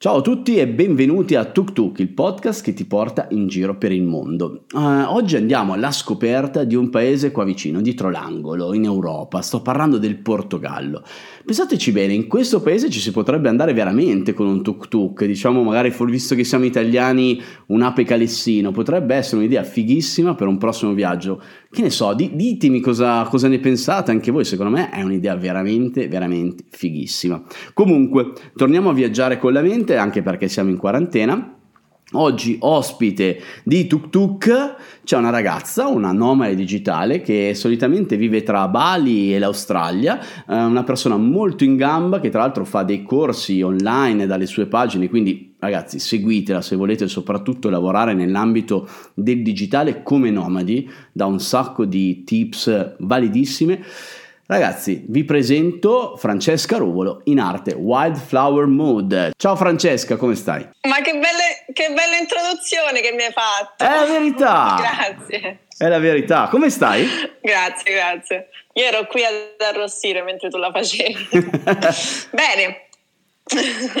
Ciao a tutti e benvenuti a Tuk Tuk, il podcast che ti porta in giro per il mondo. Uh, oggi andiamo alla scoperta di un paese qua vicino, dietro l'angolo, in Europa. Sto parlando del Portogallo. Pensateci bene, in questo paese ci si potrebbe andare veramente con un tuk tuk, diciamo magari visto che siamo italiani un ape calessino, potrebbe essere un'idea fighissima per un prossimo viaggio. Che ne so, di, ditemi cosa, cosa ne pensate anche voi, secondo me è un'idea veramente, veramente fighissima. Comunque, torniamo a viaggiare con la mente, anche perché siamo in quarantena. Oggi ospite di Tuk Tuk c'è una ragazza, una nomade digitale che solitamente vive tra Bali e l'Australia, eh, una persona molto in gamba che tra l'altro fa dei corsi online dalle sue pagine, quindi ragazzi seguitela se volete soprattutto lavorare nell'ambito del digitale come nomadi, da un sacco di tips validissime. Ragazzi, vi presento Francesca Ruvolo in arte Wildflower Mood. Ciao Francesca, come stai? Ma che, belle, che bella introduzione che mi hai fatto. È la verità. grazie. È la verità. Come stai? grazie, grazie. Io ero qui ad arrossire mentre tu la facevi. bene.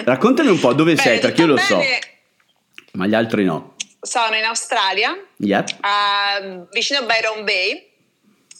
Raccontami un po' dove bene, sei, perché io lo bene. so. Ma gli altri no. Sono in Australia, yep. uh, vicino a Byron Bay.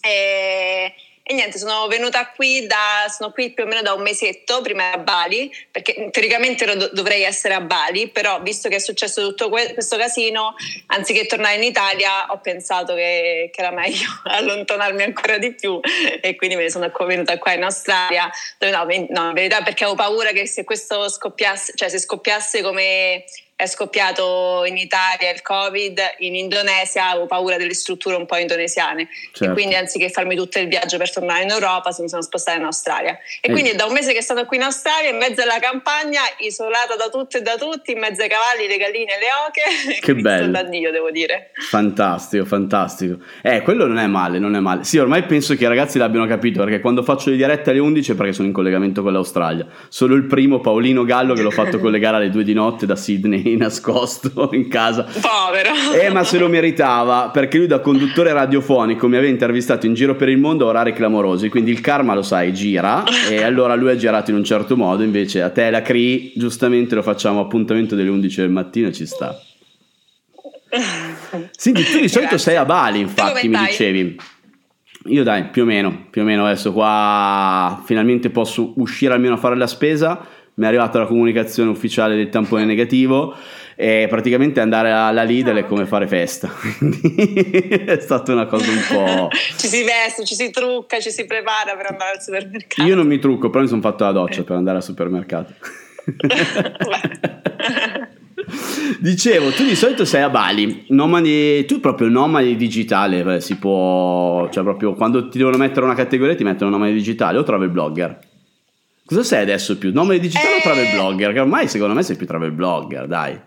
E e niente, sono venuta qui da, sono qui più o meno da un mesetto, prima a Bali, perché teoricamente dovrei essere a Bali, però visto che è successo tutto que- questo casino, anziché tornare in Italia, ho pensato che, che, era meglio allontanarmi ancora di più e quindi me ne sono venuta qua in Australia. Dove no, no, in verità perché avevo paura che se questo scoppiasse, cioè se scoppiasse come è scoppiato in Italia il Covid, in Indonesia avevo paura delle strutture un po' indonesiane certo. e quindi anziché farmi tutto il viaggio per tornare in Europa mi sono spostata in Australia. E, e quindi è da un mese che sono qui in Australia, in mezzo alla campagna, isolata da tutto e da tutti, in mezzo ai cavalli, le galline e le oche. Che bello. da Dio, devo dire. Fantastico, fantastico. Eh, quello non è male, non è male. Sì, ormai penso che i ragazzi l'abbiano capito perché quando faccio le dirette alle 11 è perché sono in collegamento con l'Australia. Solo il primo, Paolino Gallo, che l'ho fatto collegare alle 2 di notte da Sydney nascosto in casa. Povero. Eh, ma se lo meritava, perché lui da conduttore radiofonico mi aveva intervistato in giro per il mondo a orari clamorosi, quindi il karma lo sai, gira, e allora lui ha girato in un certo modo, invece a te la CRI, giustamente lo facciamo appuntamento delle 11 del mattino, ci sta. Senti, tu di solito sei a Bali, infatti, mi dicevi. Io dai, più o meno, più o meno adesso qua finalmente posso uscire almeno a fare la spesa mi è arrivata la comunicazione ufficiale del tampone negativo e praticamente andare alla Lidl è come fare festa. È stata una cosa un po' ci si veste, ci si trucca, ci si prepara per andare al supermercato. Io non mi trucco però mi sono fatto la doccia per andare al supermercato. Dicevo, tu di solito sei a Bali, nomadi, tu proprio nomadi digitale, si può, cioè proprio quando ti devono mettere una categoria ti mettono nomadi digitale o travel blogger? Cosa sei adesso più? Nome digitale eh... o travel blogger? Che ormai secondo me sei più travel blogger, dai.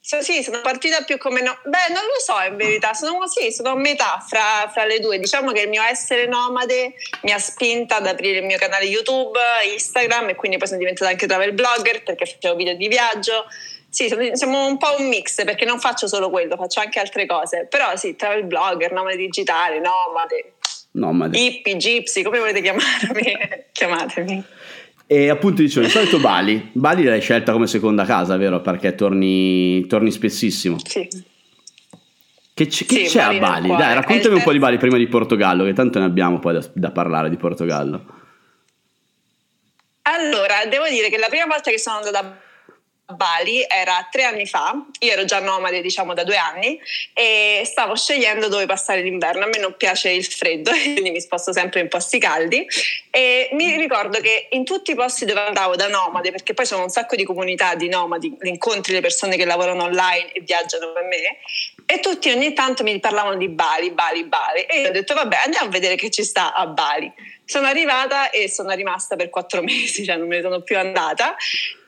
So, sì, sono partita più come no. Beh, non lo so in verità, sono così, sono a metà fra, fra, le due. Diciamo che il mio essere nomade mi ha spinta ad aprire il mio canale YouTube, Instagram e quindi poi sono diventata anche travel blogger perché facevo video di viaggio. Sì, siamo un po' un mix perché non faccio solo quello, faccio anche altre cose. Però sì, travel blogger, nomade digitale, nomade, nomade. Hippie, gypsy, come volete chiamarmi? Chiamatemi. E appunto dicevo, di solito Bali. Bali l'hai scelta come seconda casa, vero? Perché torni, torni spessissimo. Sì. Che, c- che sì, c'è Bali a Bali? Dai, raccontami un po' di Bali prima di Portogallo, che tanto ne abbiamo poi da, da parlare di Portogallo. Allora, devo dire che la prima volta che sono andata a Bali era tre anni fa, io ero già nomade diciamo da due anni e stavo scegliendo dove passare l'inverno, a me non piace il freddo quindi mi sposto sempre in posti caldi. E mi ricordo che in tutti i posti dove andavo da nomade, perché poi sono un sacco di comunità di nomadi, incontri le persone che lavorano online e viaggiano con me e tutti ogni tanto mi parlavano di Bali, Bali, Bali. E io ho detto vabbè andiamo a vedere che ci sta a Bali. Sono arrivata e sono rimasta per quattro mesi, cioè non me ne sono più andata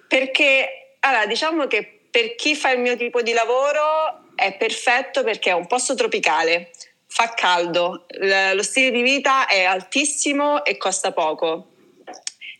perché allora, diciamo che per chi fa il mio tipo di lavoro è perfetto perché è un posto tropicale, fa caldo, lo stile di vita è altissimo e costa poco.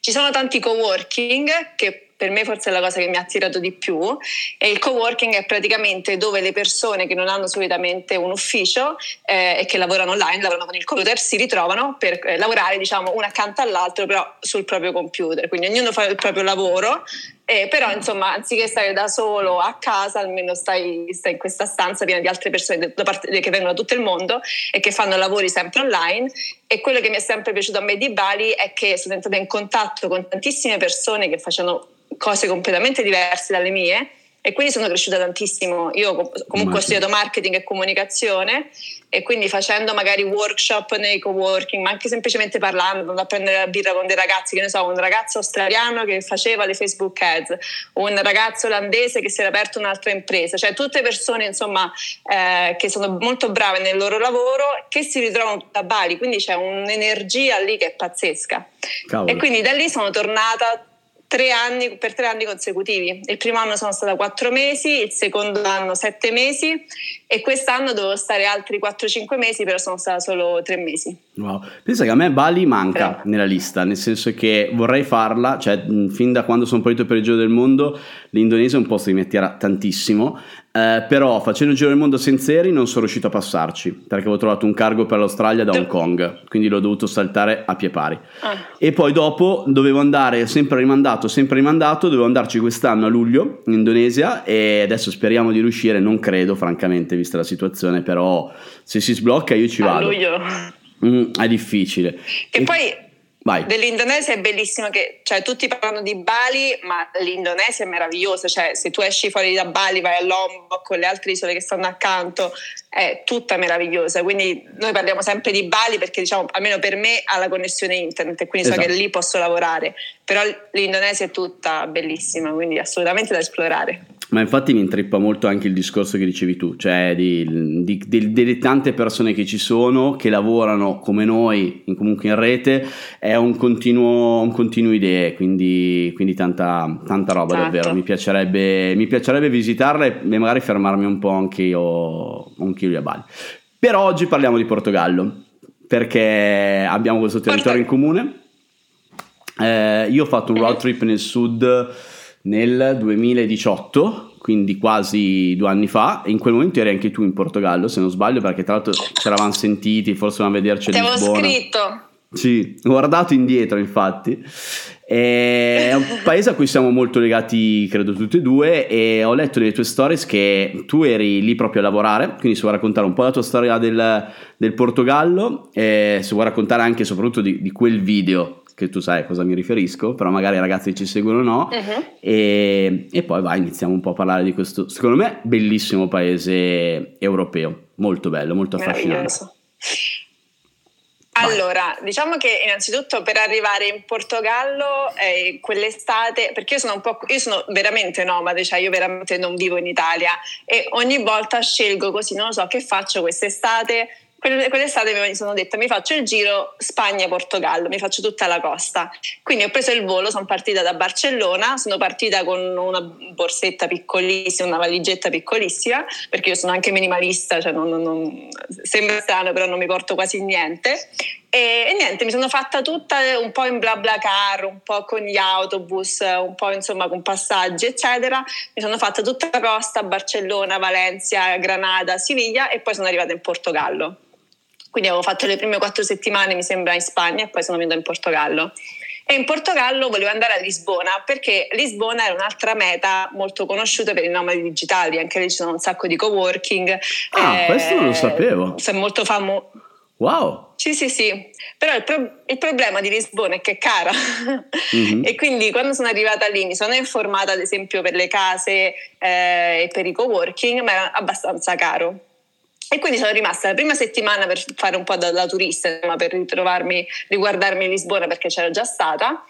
Ci sono tanti coworking che per me forse è la cosa che mi ha attirato di più e il co-working è praticamente dove le persone che non hanno solitamente un ufficio eh, e che lavorano online, lavorano con il computer, si ritrovano per eh, lavorare diciamo uno accanto all'altro però sul proprio computer, quindi ognuno fa il proprio lavoro Eh, però insomma, anziché stare da solo a casa, almeno stai, stai in questa stanza piena di altre persone da parte, che vengono da tutto il mondo e che fanno lavori sempre online. E quello che mi è sempre piaciuto a me di Bali è che sono entrata in contatto con tantissime persone che facevano cose completamente diverse dalle mie e quindi sono cresciuta tantissimo. Io comunque ho studiato marketing e comunicazione e quindi facendo magari workshop nei co-working, ma anche semplicemente parlando, andando a prendere la birra con dei ragazzi, che ne so, un ragazzo australiano che faceva le Facebook ads, un ragazzo olandese che si era aperto un'altra impresa, cioè tutte persone insomma eh, che sono molto brave nel loro lavoro che si ritrovano a Bali, quindi c'è un'energia lì che è pazzesca. Cavolo. E quindi da lì sono tornata tre anni, per tre anni consecutivi. Il primo anno sono stata quattro mesi, il secondo anno sette mesi e quest'anno dovevo stare altri 4-5 mesi, però sono stata solo tre mesi. Wow. Pensa che a me Bali manca però. nella lista, nel senso che vorrei farla, cioè fin da quando sono partito per il giro del mondo, l'Indonesia è un posto che mi attira tantissimo, eh, però facendo il giro del mondo senza aerei non sono riuscito a passarci, perché avevo trovato un cargo per l'Australia da Hong Kong, quindi l'ho dovuto saltare a pie pari. Ah. E poi dopo dovevo andare, sempre rimandato, sempre rimandato, dovevo andarci quest'anno a luglio in Indonesia e adesso speriamo di riuscire, non credo francamente vista la situazione, però se si sblocca io ci vado. A luglio. Mm, è difficile. E, e poi Vai. Dell'Indonesia è bellissimo che cioè, tutti parlano di Bali, ma l'Indonesia è meravigliosa. Cioè, se tu esci fuori da Bali, vai a Lombok con le altre isole che stanno accanto, è tutta meravigliosa. Quindi noi parliamo sempre di Bali perché, diciamo, almeno per me ha la connessione internet e quindi esatto. so che lì posso lavorare. Però l'Indonesia è tutta bellissima, quindi assolutamente da esplorare. Ma infatti mi intrippa molto anche il discorso che dicevi tu, cioè di, di, di, delle tante persone che ci sono, che lavorano come noi, in, comunque in rete, è un continuo, un continuo idee, quindi, quindi tanta, tanta, roba esatto. davvero. Mi piacerebbe, mi piacerebbe visitarla e, magari fermarmi un po' anche io, anche io a Bali. Però oggi parliamo di Portogallo, perché abbiamo questo territorio in comune. Eh, io ho fatto un road trip nel sud nel 2018, quindi quasi due anni fa, e in quel momento eri anche tu in Portogallo, se non sbaglio, perché tra l'altro ci eravamo sentiti, forse dovevamo vederci Ti avevo scritto. Sì, ho guardato indietro infatti. È un paese a cui siamo molto legati, credo tutti e due, e ho letto nelle tue stories che tu eri lì proprio a lavorare, quindi se vuoi raccontare un po' la tua storia del, del Portogallo, e se vuoi raccontare anche e soprattutto di, di quel video che tu sai a cosa mi riferisco, però magari i ragazzi ci seguono no. Uh-huh. E, e, poi vai, iniziamo un po' a parlare di questo, secondo me, bellissimo paese europeo. Molto bello, molto affascinante. Allora, diciamo che innanzitutto per arrivare in Portogallo eh, quell'estate, perché io sono un po', io sono veramente nomade, cioè io veramente non vivo in Italia e ogni volta scelgo così, non lo so che faccio quest'estate quell'estate mi sono detta mi faccio il giro Spagna-Portogallo, mi faccio tutta la costa. Quindi ho preso il volo, sono partita da Barcellona, sono partita con una borsetta piccolissima, una valigetta piccolissima, perché io sono anche minimalista, cioè non, non, non, sembra strano però non mi porto quasi niente. E, e, niente, mi sono fatta tutta un po' in bla bla car, un po' con gli autobus, un po' insomma con passaggi eccetera. Mi sono fatta tutta la costa, Barcellona, Valencia, Granada, Siviglia e poi sono arrivata in Portogallo. Quindi avevo fatto le prime quattro settimane, mi sembra, in Spagna e poi sono venuta in Portogallo. E in Portogallo volevo andare a Lisbona perché Lisbona era un'altra meta molto conosciuta per i nomadi digitali, anche lì ci sono un sacco di coworking. Ah, eh, questo non lo sapevo. È molto famoso. Wow! Sì, sì, sì, però il, pro- il, problema di Lisbona è che è cara mm-hmm. e quindi quando sono arrivata lì mi sono informata ad esempio per le case eh, e per i coworking, ma era abbastanza caro. E quindi sono rimasta la prima settimana per fare un po' da, da turista, per ritrovarmi, riguardarmi Lisbona perché c'era già stata.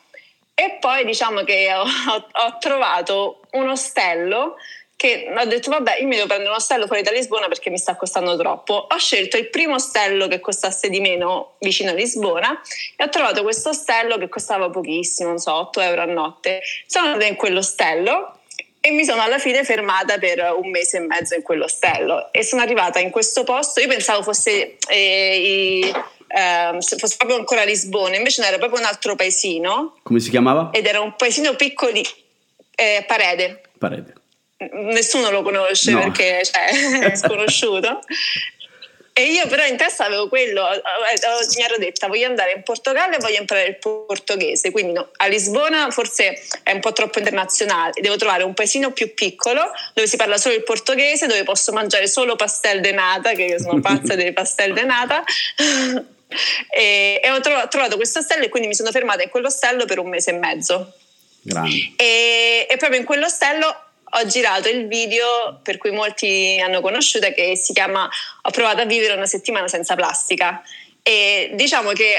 E poi diciamo che ho, ho, ho trovato un ostello che ho detto vabbè io mi devo prendere un ostello fuori da Lisbona perché mi sta costando troppo ho scelto il primo ostello che costasse di meno vicino a Lisbona e ho trovato questo ostello che costava pochissimo non so 8 euro a notte sono andata in quell'ostello e mi sono alla fine fermata per un mese e mezzo in quell'ostello e sono arrivata in questo posto, io pensavo fosse, eh, i, eh, fosse proprio ancora Lisbona, invece era proprio un altro paesino. Come si chiamava? Ed era un paesino piccolo, eh, Parede. Parede. Nessuno lo conosce no. perché cioè, è sconosciuto. E io però in testa avevo quello, mi ero detta voglio andare in Portogallo e voglio imparare il portoghese, quindi no, a Lisbona forse è un po' troppo internazionale, devo trovare un paesino più piccolo dove si parla solo il portoghese, dove posso mangiare solo pastel de nata, che io sono pazza dei pastel de nata. e, e, ho trovato questo ostello e quindi mi sono fermata in quell'ostello per un mese e mezzo. E, e proprio in quell'ostello ho girato il video per cui molti hanno conosciuto che si chiama Ho provato a vivere una settimana senza plastica e diciamo che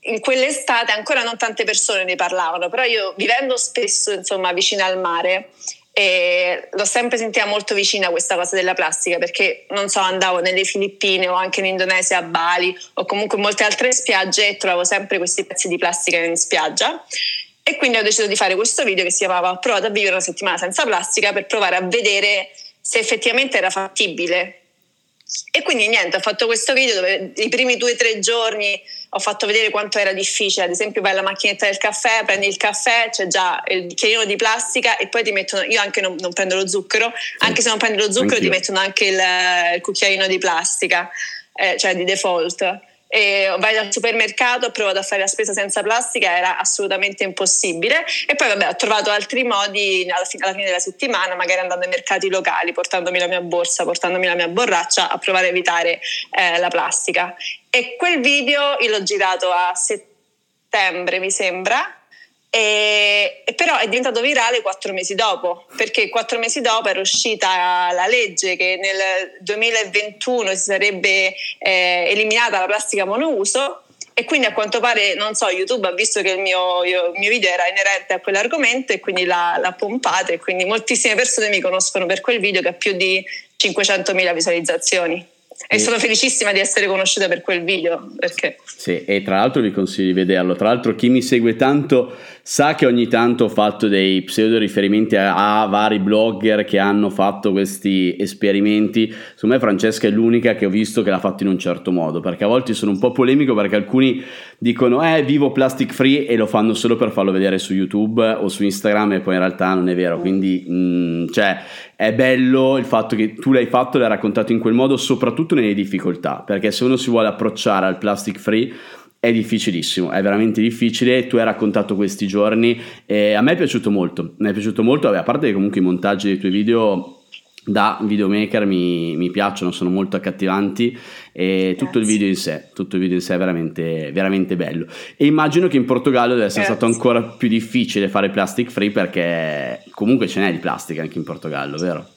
in quell'estate ancora non tante persone ne parlavano, però io vivendo spesso insomma vicino al mare e l'ho sempre sentita molto vicina questa cosa della plastica perché non so andavo nelle Filippine o anche in Indonesia a Bali o comunque in molte altre spiagge e trovavo sempre questi pezzi di plastica in spiaggia e quindi ho deciso di fare questo video che si chiamava Ho provato a vivere una settimana senza plastica per provare a vedere se effettivamente era fattibile. E quindi niente, ho fatto questo video dove i primi due o tre giorni ho fatto vedere quanto era difficile, ad esempio vai alla macchinetta del caffè, prendi il caffè, c'è già il bicchierino di plastica e poi ti mettono, io anche non, non prendo lo zucchero, anche se non prendi lo zucchero Anch'io. ti mettono anche il, il cucchiaino di plastica, eh, cioè di default e vai al supermercato, ho provato a fare la spesa senza plastica, era assolutamente impossibile. E poi vabbè, ho trovato altri modi alla fine, alla fine della settimana, magari andando ai mercati locali, portandomi la mia borsa, portandomi la mia borraccia, a provare a evitare eh, la plastica. E quel video l'ho girato a settembre, mi sembra, e, e, però è diventato virale quattro mesi dopo, perché quattro mesi dopo era uscita la legge che nel 2021 si sarebbe eh, eliminata la plastica monouso e quindi a quanto pare, non so, YouTube ha visto che il mio, io, il mio video era inerente a quell'argomento e quindi l'ha, l'ha pompato e quindi moltissime persone mi conoscono per quel video che ha più di 500.000 visualizzazioni. E, sono felicissima di essere conosciuta per quel video. Perché... Sì, e tra l'altro vi consiglio di vederlo. Tra l'altro, chi mi segue tanto sa che ogni tanto ho fatto dei pseudo riferimenti a, a vari blogger che hanno fatto questi esperimenti. Secondo me, Francesca è l'unica che ho visto che l'ha fatto in un certo modo. Perché a volte sono un po' polemico perché alcuni dicono, eh, vivo plastic free e lo fanno solo per farlo vedere su YouTube o su Instagram, e poi in realtà non è vero. Quindi, mh, mm, cioè è bello il fatto che tu l'hai fatto, l'hai raccontato in quel modo, soprattutto nelle difficoltà, perché se uno si vuole approcciare al plastic free è difficilissimo, è veramente difficile. Tu hai raccontato questi giorni e a me è piaciuto molto. Mi è piaciuto molto, vabbè, a parte che comunque i montaggi dei tuoi video da videomaker mi, mi, piacciono, sono molto accattivanti e tutto il video in sé, tutto il video in sé è veramente, veramente bello. E immagino che in Portogallo deve essere Grazie. stato ancora più difficile fare plastic free perché comunque ce n'è di plastica anche in Portogallo, vero?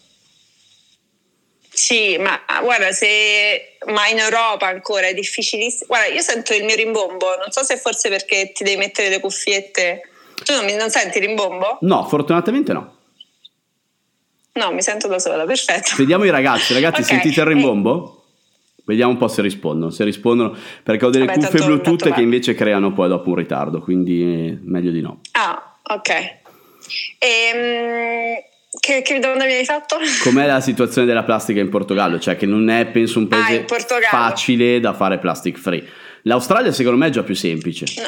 Sì, ma guarda, se ma in Europa ancora è difficilissimo. Guarda, io sento il mio rimbombo, non so se forse perché ti devi mettere le cuffiette. Tu non, mi, non senti il rimbombo? No, fortunatamente no. No, mi sento da sola, perfetto. Vediamo i ragazzi, ragazzi, okay. sentite il rimbombo? Vediamo un po' se rispondono. Se rispondono, perché ho delle Vabbè, cuffie tanto, Bluetooth tanto che invece creano poi dopo un ritardo, quindi meglio di no. Ah, ok. Ehm, che, che, domanda mi hai fatto? Com'è la situazione della plastica in Portogallo? Cioè, che non è, penso, un ah, paese ah, facile da fare plastic free. L'Australia, secondo me, è già più semplice. No.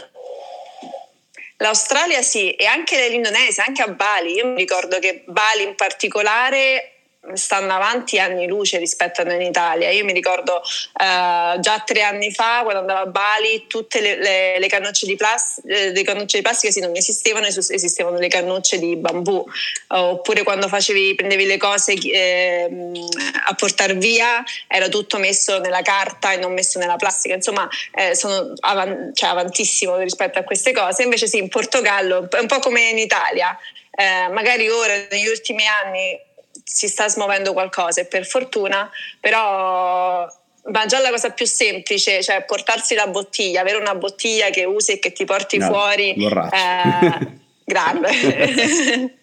L'Australia sì, e anche l'Indonesia, anche a Bali. Io mi ricordo che Bali in particolare stanno avanti anni luce rispetto a noi in Italia. Io mi ricordo uh, già tre anni fa, quando andavo a Bali, tutte le, le, le, cannucce, di plas- eh, le cannucce di plastica sì, non esistevano, esistevano le cannucce di bambù. oppure quando facevi, prendevi le cose eh, a portare via, era tutto messo nella carta e non messo nella plastica. Insomma, eh, sono avan- cioè, avantissimo rispetto a queste cose. Invece sì, in Portogallo è un po' come in Italia. Eh, magari ora, negli ultimi anni, si sta smuovendo qualcosa e per fortuna, però ma già la cosa più semplice, cioè portarsi la bottiglia, avere una bottiglia che usi e che ti porti no, fuori, eh, grande.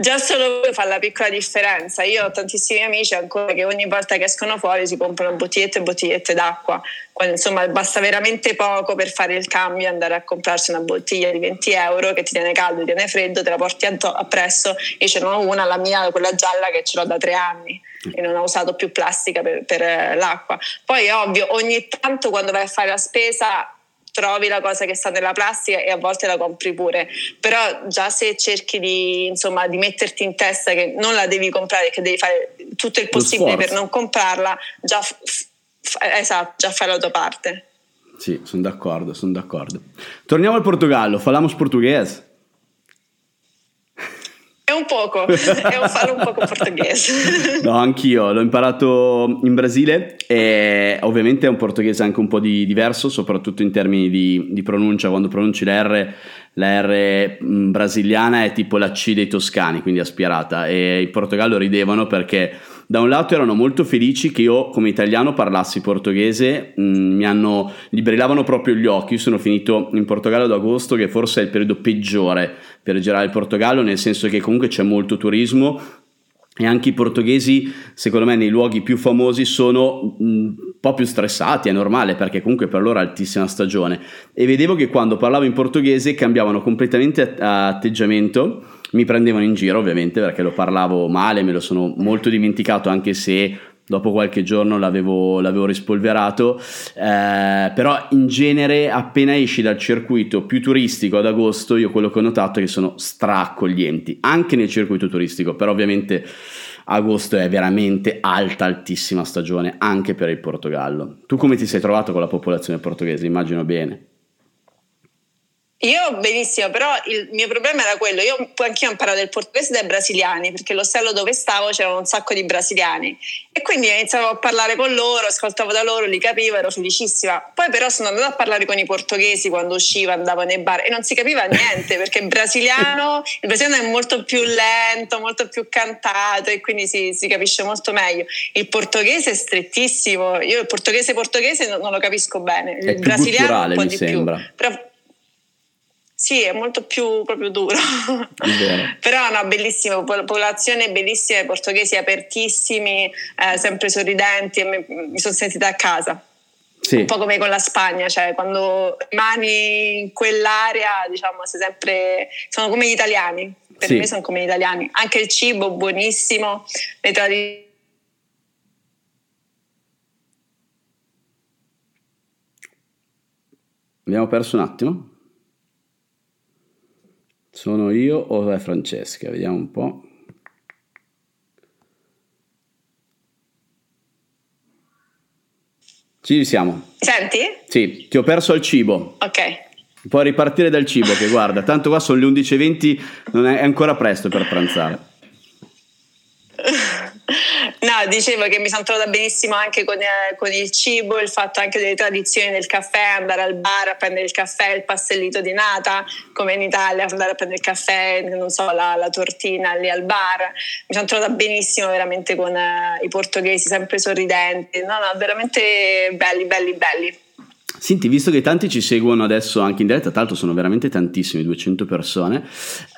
Già solo fa la piccola differenza. Io ho tantissimi amici ancora che ogni volta che escono fuori si comprano bottigliette e bottigliette d'acqua. Quando, insomma, basta veramente poco per fare il cambio e andare a comprarsi una bottiglia di 20 euro che ti tiene caldo, ti tiene freddo, te la porti appresso. Io ce n'ho una, la mia, quella gialla, che ce l'ho da tre anni e non ho usato più plastica per, per eh, l'acqua. Poi è ovvio, ogni tanto quando vai a fare la spesa trovi la cosa che sta nella plastica e a volte la compri pure. Però già se cerchi di, insomma, di metterti in testa che non la devi comprare, che devi fare tutto il possibile per non comprarla, già esatto, già fai la tua parte. Sì, sono d'accordo, sono d'accordo. Torniamo al Portogallo, falamos portoghese. È un poco, è un fare un poco portoghese. no, anch'io l'ho imparato in Brasile e ovviamente è un portoghese anche un po' di, diverso, soprattutto in termini di, di pronuncia, quando pronunci la R la R mm, brasiliana è tipo la C dei toscani, quindi aspirata, e in Portogallo ridevano perché da un lato erano molto felici che io come italiano parlassi portoghese, mm, mi hanno, gli brillavano proprio gli occhi, io sono finito in Portogallo ad agosto che forse è il periodo peggiore per girare il Portogallo, nel senso che comunque c'è molto turismo, e anche i portoghesi, secondo me, nei luoghi più famosi sono un po' più stressati, è normale perché comunque per loro è altissima stagione. E vedevo che quando parlavo in portoghese cambiavano completamente atteggiamento mi prendevano in giro ovviamente perché lo parlavo male, me lo sono molto dimenticato anche se dopo qualche giorno l'avevo, l'avevo rispolverato, eh, però in genere appena esci dal circuito più turistico ad agosto, io quello che ho notato è che sono straccoglienti, anche nel circuito turistico, però ovviamente agosto è veramente alta, altissima stagione anche per il Portogallo. Tu come ti sei trovato con la popolazione portoghese? Immagino bene. Io benissimo, però il mio problema era quello, io anch'io ho imparato il portoghese dai brasiliani, perché l'ostello dove stavo c'erano un sacco di brasiliani e quindi iniziavo a parlare con loro, ascoltavo da loro, li capivo, ero felicissima. Poi però sono andata a parlare con i portoghesi quando uscivo, andavo nei bar e non si capiva niente, perché il brasiliano, il brasiliano è molto più lento, molto più cantato e quindi si, si capisce molto meglio. Il portoghese è strettissimo, io il portoghese portoghese non, non lo capisco bene, il è brasiliano un po' di sembra. più. Però, sì, è molto più proprio duro. Però no, bellissimo, popolazione bellissima, i portoghesi apertissimi, eh, sempre sorridenti, mi, mi sono sentita a casa. Sì. Un po' come con la Spagna, cioè quando rimani in quell'area, diciamo, sei sempre sono come gli italiani. Per sì. me sono come gli italiani. Anche il cibo buonissimo, le tradizioni Abbiamo perso un attimo. Sono io o è Francesca? Vediamo un po'. Ci siamo. Senti? Sì, ti ho perso al cibo. Ok. Puoi ripartire dal cibo che guarda, tanto qua sono le 11.20, non è ancora presto per pranzare. Dicevo che mi sono trovata benissimo anche con, eh, con, il cibo, il fatto anche delle tradizioni del caffè, andare al bar a prendere il caffè, il pastellito di nata, come in Italia, andare a prendere il caffè, non so, la, la tortina lì al bar. Mi sono trovata benissimo veramente con eh, i portoghesi, sempre sorridenti, no, no, veramente belli, belli, belli. Senti, visto che tanti ci seguono adesso anche in diretta, tra l'altro sono veramente tantissimi, 200 persone,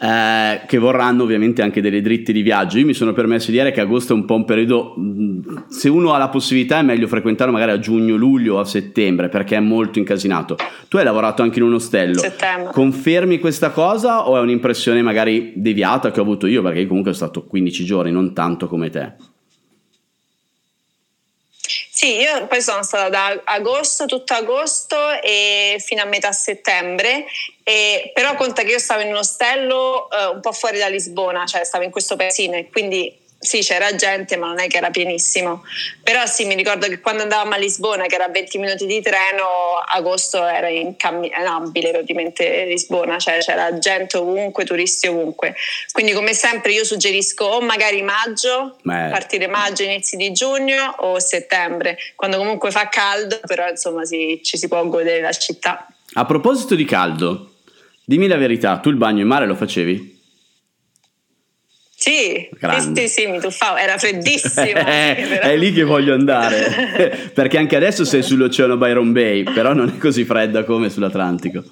eh, che vorranno ovviamente anche delle dritte di viaggio. Io mi sono permesso di dire che agosto è un po' un periodo, se uno ha la possibilità è meglio frequentarlo magari a giugno, luglio o a settembre, perché è molto incasinato. Tu hai lavorato anche in un ostello. Settembre. Confermi questa cosa o è un'impressione magari deviata che ho avuto io, perché comunque sono stato 15 giorni, non tanto come te? Sì, io poi sono stata da agosto, tutto agosto e fino a metà settembre, e, però conta che io stavo in un ostello eh, un po' fuori da Lisbona, cioè stavo in questo paesino e quindi sì, c'era gente, ma non è che era pienissimo. Però sì, mi ricordo che quando andavamo a Lisbona, che era 20 minuti di treno, agosto era incamminabile praticamente Lisbona, cioè c'era gente ovunque, turisti ovunque. Quindi come sempre io suggerisco o magari maggio, Beh. partire maggio, inizi di giugno o settembre, quando comunque fa caldo, però insomma sì, ci si può godere la città. A proposito di caldo, dimmi la verità, tu il bagno in mare lo facevi? Sì, sì, sì, mi tuffavo, era freddissimo. è lì che voglio andare, perché anche adesso sei sull'oceano Byron Bay, però non è così fredda come sull'Atlantico.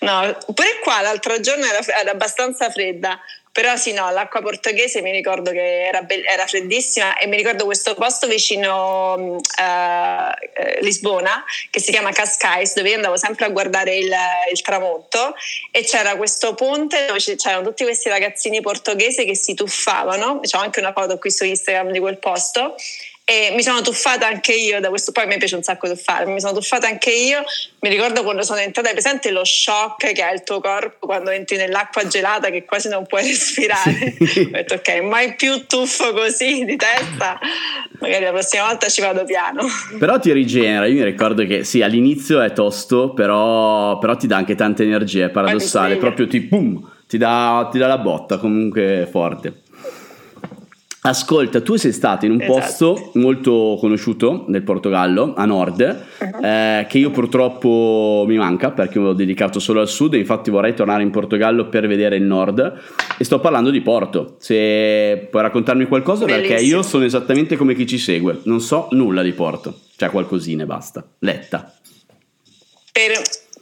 No, pure qua l'altro giorno era, era abbastanza fredda, però sì, no, l'acqua portoghese mi ricordo che era, be- era freddissima e mi ricordo questo posto vicino uh, Lisbona che si chiama Cascais, dove io andavo sempre a guardare il, il tramonto e c'era questo ponte dove c'erano tutti questi ragazzini portoghesi che si tuffavano, c'ho anche una foto qui su Instagram di quel posto e mi sono tuffata anche io da questo, poi a me piace un sacco tuffare, mi sono tuffata anche io, mi ricordo quando sono entrata, presente lo shock che ha il tuo corpo quando entri nell'acqua gelata che quasi non puoi respirare, sì. ho detto ok, mai più tuffo così di testa, magari la prossima volta ci vado piano. Però ti rigenera, io mi ricordo che sì, all'inizio è tosto, però, però ti dà anche tanta energia, è paradossale, proprio ti, boom, ti dà, ti dà la botta comunque forte. Ascolta, tu sei stato in un esatto. posto molto conosciuto nel Portogallo, a nord, uh-huh. eh, che io purtroppo mi manca perché ho dedicato solo al sud, infatti vorrei tornare in Portogallo per vedere il nord e sto parlando di Porto. Se puoi raccontarmi qualcosa Bellissimo. perché io sono esattamente come chi ci segue, non so nulla di Porto, cioè qualcosina e basta, letta. Per,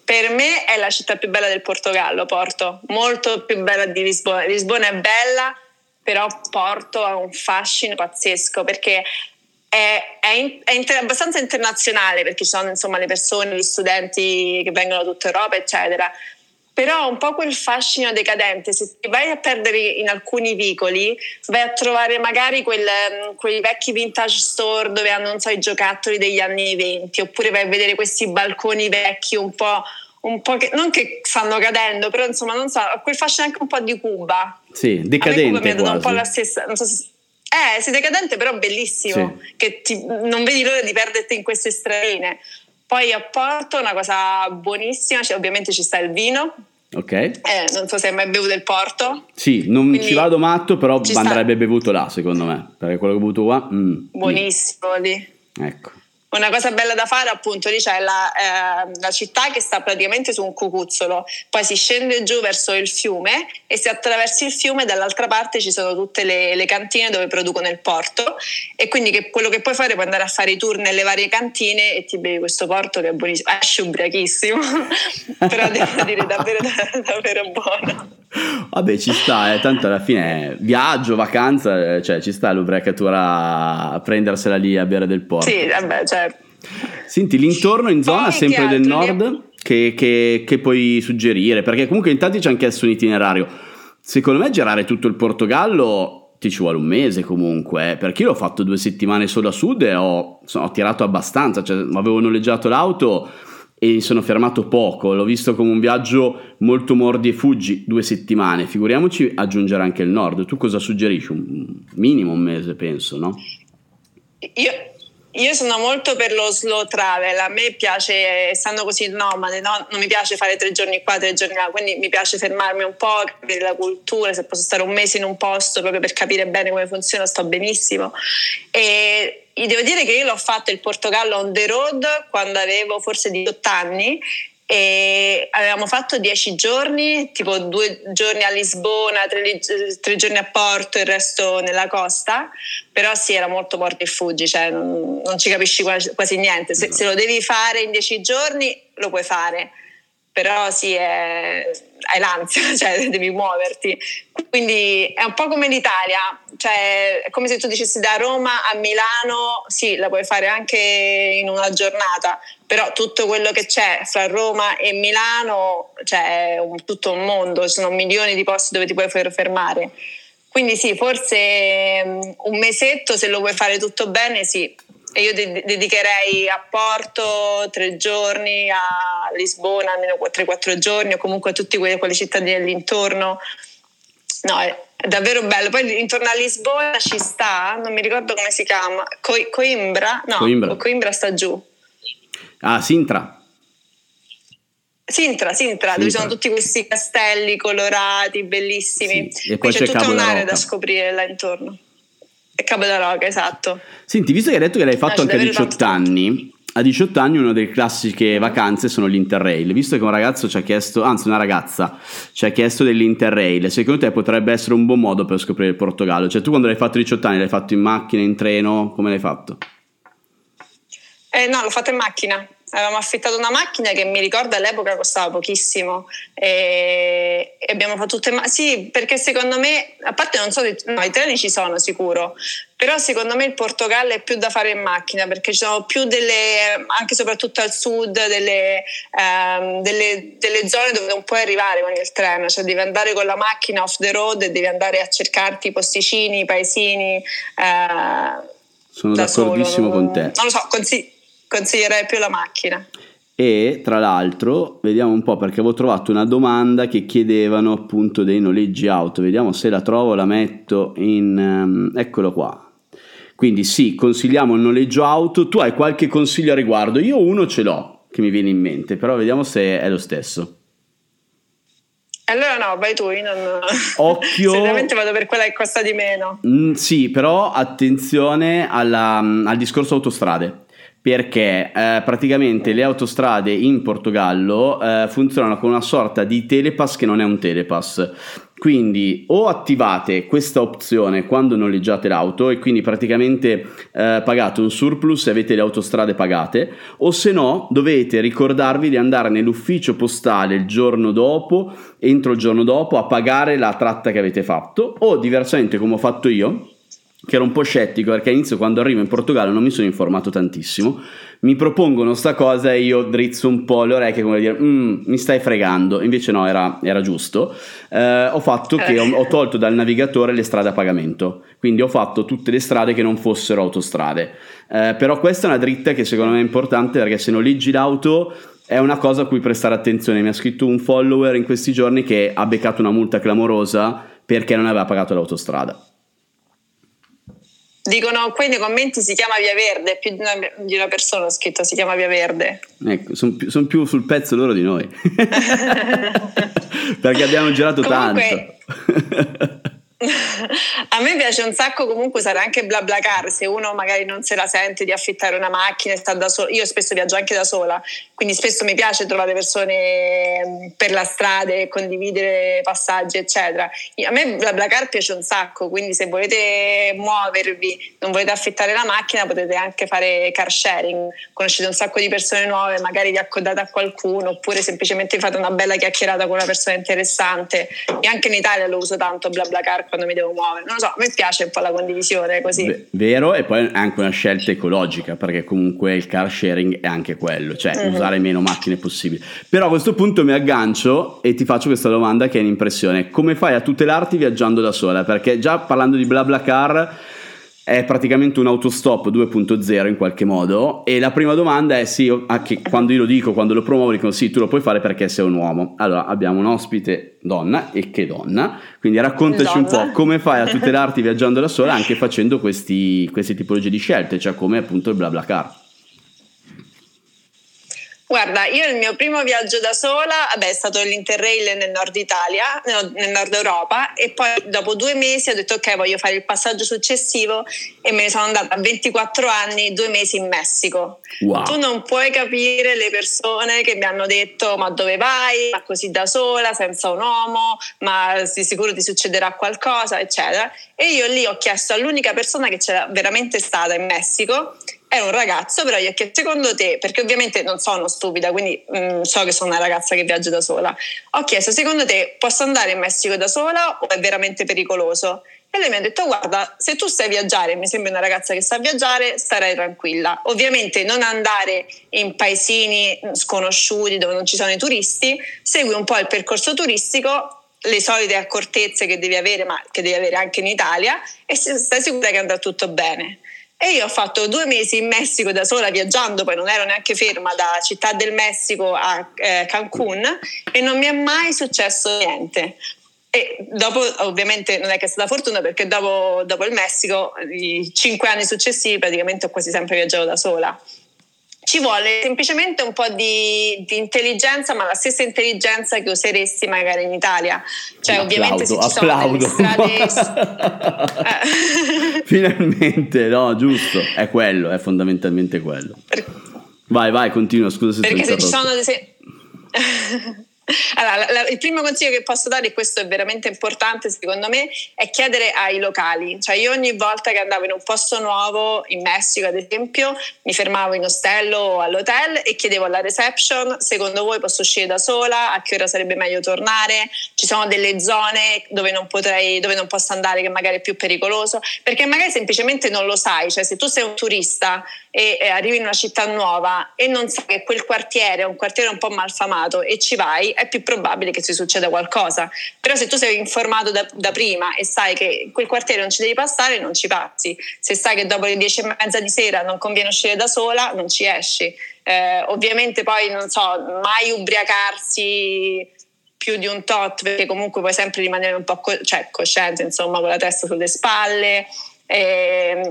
per me è la città più bella del Portogallo, Porto, molto più bella di Lisbona. Lisbona è bella però Porto ha un fascino pazzesco perché è, è, è inter, abbastanza internazionale perché ci sono insomma le persone, gli studenti che vengono da tutta Europa, eccetera. Però un po' quel fascino decadente, se ti vai a perdere in alcuni vicoli, vai a trovare magari quel, quei vecchi vintage store dove hanno, so, i giocattoli degli anni 20, oppure vai a vedere questi balconi vecchi un po' un po' che, non che stanno cadendo, però insomma, non so, quel fascino anche un po' di Cuba. Sì, decadente. Cuba mi un po' la stessa, non so se, eh, sì, decadente, però bellissimo, sì. che ti, non vedi l'ora di perderti in queste strade. Poi a Porto una cosa buonissima, cioè, ovviamente ci sta il vino. Ok. Eh, non so se hai mai bevuto il Porto. Sì, non Quindi ci vado matto, però andrebbe sta... bevuto là, secondo me, perché quello che ho bevuto qua... Mm, buonissimo mm. lì. Ecco. Una cosa bella da fare appunto lì c'è la, eh, la, città che sta praticamente su un cucuzzolo, poi si scende giù verso il fiume e se attraversi il fiume dall'altra parte ci sono tutte le, le cantine dove producono il porto e quindi che, quello che puoi fare è andare a fare i tour nelle varie cantine e ti bevi questo porto che è buonissimo, esce ubriachissimo, però devo dire davvero, davvero buono. Vabbè, ci sta, eh. tanto alla fine viaggio, vacanza, eh, cioè ci sta l'ubriacatura a prendersela lì a bere del porto. Sì, vabbè, certo. Senti, l'intorno in zona Poi, sempre del nord che, che, che, puoi suggerire? Perché comunque in tanti ci hanno chiesto un itinerario. Secondo me girare tutto il Portogallo ti ci vuole un mese comunque, eh, perché io l'ho fatto due settimane solo a sud e ho, ho tirato abbastanza, cioè avevo noleggiato l'auto e mi sono fermato poco, l'ho visto come un viaggio molto mordi e fuggi, due settimane, figuriamoci aggiungere anche il nord. Tu cosa suggerisci? Un minimo un mese, penso, no? Io, io sono molto per lo slow travel, a me piace, essendo così nomade, no? non mi piace fare tre giorni qua, tre giorni là, quindi mi piace fermarmi un po', capire la cultura, se posso stare un mese in un posto proprio per capire bene come funziona, sto benissimo. E devo dire che io l'ho fatto il Portogallo on the road quando avevo forse 18 anni e avevamo fatto 10 giorni, tipo due giorni a Lisbona, tre, tre, giorni a Porto e il resto nella costa, però sì, era molto morti e fuggi, cioè non, non ci capisci quasi, quasi niente. Se, se, lo devi fare in 10 giorni lo puoi fare, però sì, è, hai l'ansia, cioè devi muoverti. Quindi è un po' come l'Italia, cioè è come se tu dicessi da Roma a Milano, sì, la puoi fare anche in una giornata, però tutto quello che c'è fra Roma e Milano, cioè è un, tutto un mondo, ci sono milioni di posti dove ti puoi fermare. Quindi sì, forse um, un mesetto se lo vuoi fare tutto bene, sì, e io dedicherei a Porto tre giorni, a Lisbona almeno 3-4 giorni o comunque a tutte quelle, quelle città dell'intorno. No, è, è, davvero bello. Poi intorno a Lisbona ci sta, non mi ricordo come si chiama, Co- Coimbra? No, Coimbra. Coimbra sta giù. Ah, Sintra. Sintra, Sintra, Sintra, dove sono tutti questi castelli colorati, bellissimi. Sì. E poi c'è, c'è tutta un'area da scoprire là intorno. E Cabo da Roca, esatto. Senti, visto che hai detto che l'hai fatto no, anche a 18 anni, a 18 anni una delle classiche vacanze sono l'Interrail. Visto che un ragazzo ci ha chiesto, anzi una ragazza ci ha chiesto dell'Interrail, secondo te potrebbe essere un buon modo per scoprire il Portogallo? Cioè tu quando l'hai fatto a 18 anni l'hai fatto in macchina, in treno, come l'hai fatto? Eh, no, l'ho fatto in macchina avevamo affittato una macchina che mi ricordo all'epoca costava pochissimo e, abbiamo fatto tutte ma- sì perché secondo me a parte non so no, i treni ci sono sicuro però secondo me il Portogallo è più da fare in macchina perché ci sono più delle anche soprattutto al sud delle, ehm, delle, delle zone dove non puoi arrivare con il treno cioè devi andare con la macchina off the road e devi andare a cercarti i posticini i paesini eh, Sono d'accordissimo solo, con te. Non lo so, consigli- consiglierei più la macchina. E tra l'altro, vediamo un po' perché avevo trovato una domanda che chiedevano appunto dei noleggi auto. Vediamo se la trovo, la metto in... Um, eccolo qua. Quindi sì, consigliamo il noleggio auto. Tu hai qualche consiglio a riguardo? Io uno ce l'ho che mi viene in mente, però vediamo se è lo stesso. Allora no, vai tu, io non... Occhio... Solitamente vado per quella che costa di meno. Mm, sì, però attenzione alla, al discorso autostrade perché eh, praticamente le autostrade in Portogallo eh, funzionano con una sorta di telepass che non è un telepass. Quindi o attivate questa opzione quando noleggiate l'auto e quindi praticamente eh, pagate un surplus e avete le autostrade pagate, o se no dovete ricordarvi di andare nell'ufficio postale il giorno dopo, entro il giorno dopo, a pagare la tratta che avete fatto, o diversamente come ho fatto io, che ero un po' scettico perché all'inizio quando arrivo in Portogallo non mi sono informato tantissimo, mi propongono sta cosa e io drizzo un po' le orecchie come dire mm, mi stai fregando, invece no era, era giusto, eh, ho fatto che ho, ho, tolto dal navigatore le strade a pagamento, quindi ho fatto tutte le strade che non fossero autostrade, eh, però questa è una dritta che secondo me è importante perché se noleggi l'auto è una cosa a cui prestare attenzione, mi ha scritto un follower in questi giorni che ha beccato una multa clamorosa perché non aveva pagato l'autostrada. Dicono qui nei commenti si chiama Via Verde, più di una, di una persona ha scritto si chiama Via Verde. Ecco, sono più, son più, sul pezzo loro di noi. Perché abbiamo girato Comunque, tanto. A me piace un sacco comunque usare anche BlaBlaCar se uno magari non se la sente di affittare una macchina e sta da sola. Io spesso viaggio anche da sola, quindi spesso mi piace trovare persone mm, per la strada e condividere passaggi, eccetera. A me BlaBlaCar piace un sacco, quindi se volete muovervi, non volete affittare la macchina, potete anche fare car sharing. Conoscete un sacco di persone nuove, magari vi accodate a qualcuno, oppure semplicemente fate una bella chiacchierata con una persona interessante. E anche in Italia lo uso tanto BlaBlaCar quando mi devo muovere. Non lo so, a me piace un po' la condivisione così. Beh, vero, e poi è anche una scelta ecologica, perché comunque il car sharing è anche quello, cioè mm-hmm. usare meno macchine possibile. Però a questo punto mi aggancio e ti faccio questa domanda che è un'impressione. Come fai a tutelarti viaggiando da sola? Perché già parlando di BlaBlaCar è praticamente un autostop 2.0 in qualche modo e la prima domanda è sì, anche quando io lo dico, quando lo promuovo dicono sì, tu lo puoi fare perché sei un uomo. Allora abbiamo un ospite donna e che donna, quindi raccontaci donna. un po' come fai a tutelarti viaggiando da sola anche facendo questi, queste tipologie di scelte, cioè come appunto il BlaBlaCar. Guarda, io il mio primo viaggio da sola vabbè, è stato l'Interrail nel nord Italia, nel nord Europa e poi dopo due mesi ho detto ok voglio fare il passaggio successivo e me ne sono andata a 24 anni, due mesi in Messico. Wow. Tu non puoi capire le persone che mi hanno detto ma dove vai, ma così da sola, senza un uomo, ma di sicuro ti succederà qualcosa, eccetera. E io lì ho chiesto all'unica persona che c'era veramente stata in Messico era un ragazzo, però gli ho chiesto secondo te, perché ovviamente non sono stupida, quindi mh, mm, so che sono una ragazza che viaggia da sola, ho chiesto secondo te posso andare in Messico da sola o è veramente pericoloso? E lei mi ha detto guarda, se tu sai viaggiare, mi sembra una ragazza che sa viaggiare, starai tranquilla. Ovviamente non andare in paesini sconosciuti dove non ci sono i turisti, segui un po' il percorso turistico, le solite accortezze che devi avere, ma che devi avere anche in Italia e stai sicura che andrà tutto bene. E io ho fatto due mesi in Messico da sola viaggiando, poi non ero neanche ferma da Città del Messico a eh, Cancun e non mi è mai successo niente. E dopo, ovviamente, non è che è stata fortuna perché dopo, dopo il Messico, i cinque anni successivi, praticamente ho quasi sempre viaggiato da sola ci vuole semplicemente un po' di, di, intelligenza, ma la stessa intelligenza che useresti magari in Italia. Cioè, applaudo, ovviamente se ci applaudo. sono delle strade... Finalmente, no, giusto, è quello, è fondamentalmente quello. Vai, vai, continua, scusa se Perché se ci sono... Se... Allora, la, la, il primo consiglio che posso dare, e questo è veramente importante secondo me, è chiedere ai locali. Cioè io ogni volta che andavo in un posto nuovo, in Messico ad esempio, mi fermavo in ostello o all'hotel e chiedevo alla reception, secondo voi posso uscire da sola? A che ora sarebbe meglio tornare? Ci sono delle zone dove non, potrei, dove non posso andare che magari è più pericoloso? Perché magari semplicemente non lo sai. Cioè se tu sei un turista e, e arrivi in una città nuova e non sai che quel quartiere è un quartiere un po' malfamato e ci vai, è più probabile che ti succeda qualcosa. Però se tu sei informato da, da prima e sai che quel quartiere non ci devi passare, non ci passi. Se sai che dopo le dieci e mezza di sera non conviene uscire da sola, non ci esci. Eh, ovviamente poi, non so, mai ubriacarsi più di un tot perché comunque puoi sempre rimanere un po' co- cioè, cosciente, insomma, con la testa sulle spalle eh,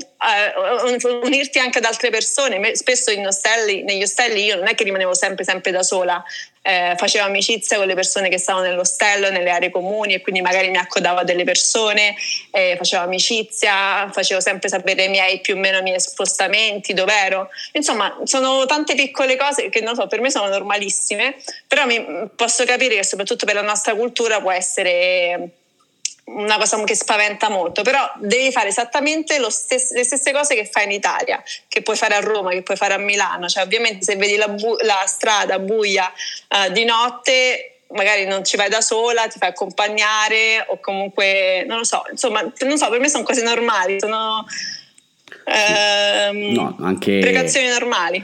unirti anche ad altre persone. Spesso ostelli, negli ostelli io non è che rimanevo sempre, sempre da sola, eh, facevo amicizia con le persone che stavano nell'ostello, nelle aree comuni e quindi magari mi accodavo a delle persone, eh, facevo amicizia, facevo sempre sapere i miei più o meno i miei spostamenti, dove ero. Insomma, sono tante piccole cose che non so, per me sono normalissime, però mi, posso capire che soprattutto per la nostra cultura può essere una cosa che spaventa molto, però devi fare esattamente stes- le stesse cose che fai in Italia, che puoi fare a Roma, che puoi fare a Milano, cioè ovviamente se vedi la, bu- la strada buia uh, di notte magari non ci vai da sola, ti fai accompagnare o comunque non lo so, insomma, non so, per me sono cose normali, sono ehm, no, anche... precauzioni normali.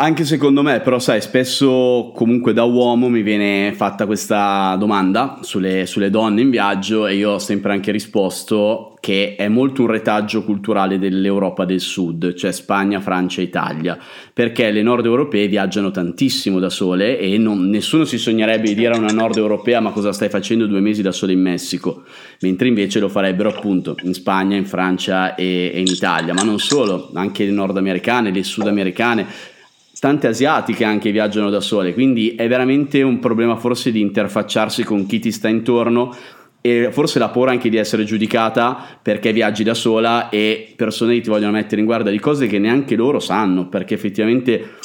Anche secondo me, però sai, spesso comunque da uomo mi viene fatta questa domanda sulle, sulle, donne in viaggio e io ho sempre anche risposto che è molto un retaggio culturale dell'Europa del Sud, cioè Spagna, Francia, Italia, perché le nord europee viaggiano tantissimo da sole e non, nessuno si sognerebbe di dire a una nord europea ma cosa stai facendo due mesi da sole in Messico, mentre invece lo farebbero appunto in Spagna, in Francia e, e in Italia, ma non solo, anche le nordamericane, le sudamericane tante asiatiche anche viaggiano da sole, quindi è veramente un problema forse di interfacciarsi con chi ti sta intorno e forse la paura anche di essere giudicata perché viaggi da sola e persone ti vogliono mettere in guardia di cose che neanche loro sanno, perché effettivamente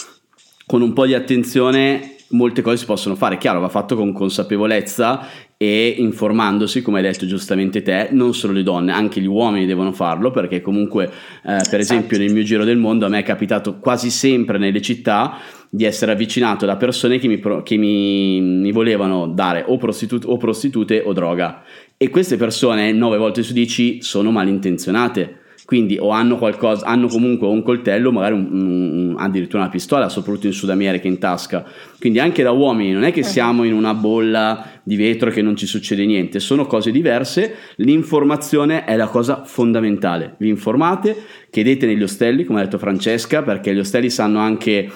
con un po' di attenzione molte cose si possono fare. Chiaro, va fatto con consapevolezza e informandosi, come hai detto giustamente te, non solo le donne, anche gli uomini devono farlo perché comunque, eh, per esatto. esempio, nel mio giro del mondo a me è capitato quasi sempre nelle città di essere avvicinato da persone che mi, che mi, mi volevano dare o, prostitu- o prostitute o droga. E queste persone, 9 volte su 10, sono malintenzionate quindi o hanno qualcosa, hanno comunque un coltello, magari un, un, addirittura una pistola, soprattutto in Sud America in tasca. Quindi anche da uomini non è che siamo in una bolla di vetro che non ci succede niente, sono cose diverse. L'informazione è la cosa fondamentale. Vi informate, chiedete negli ostelli, come ha detto Francesca, perché gli ostelli sanno anche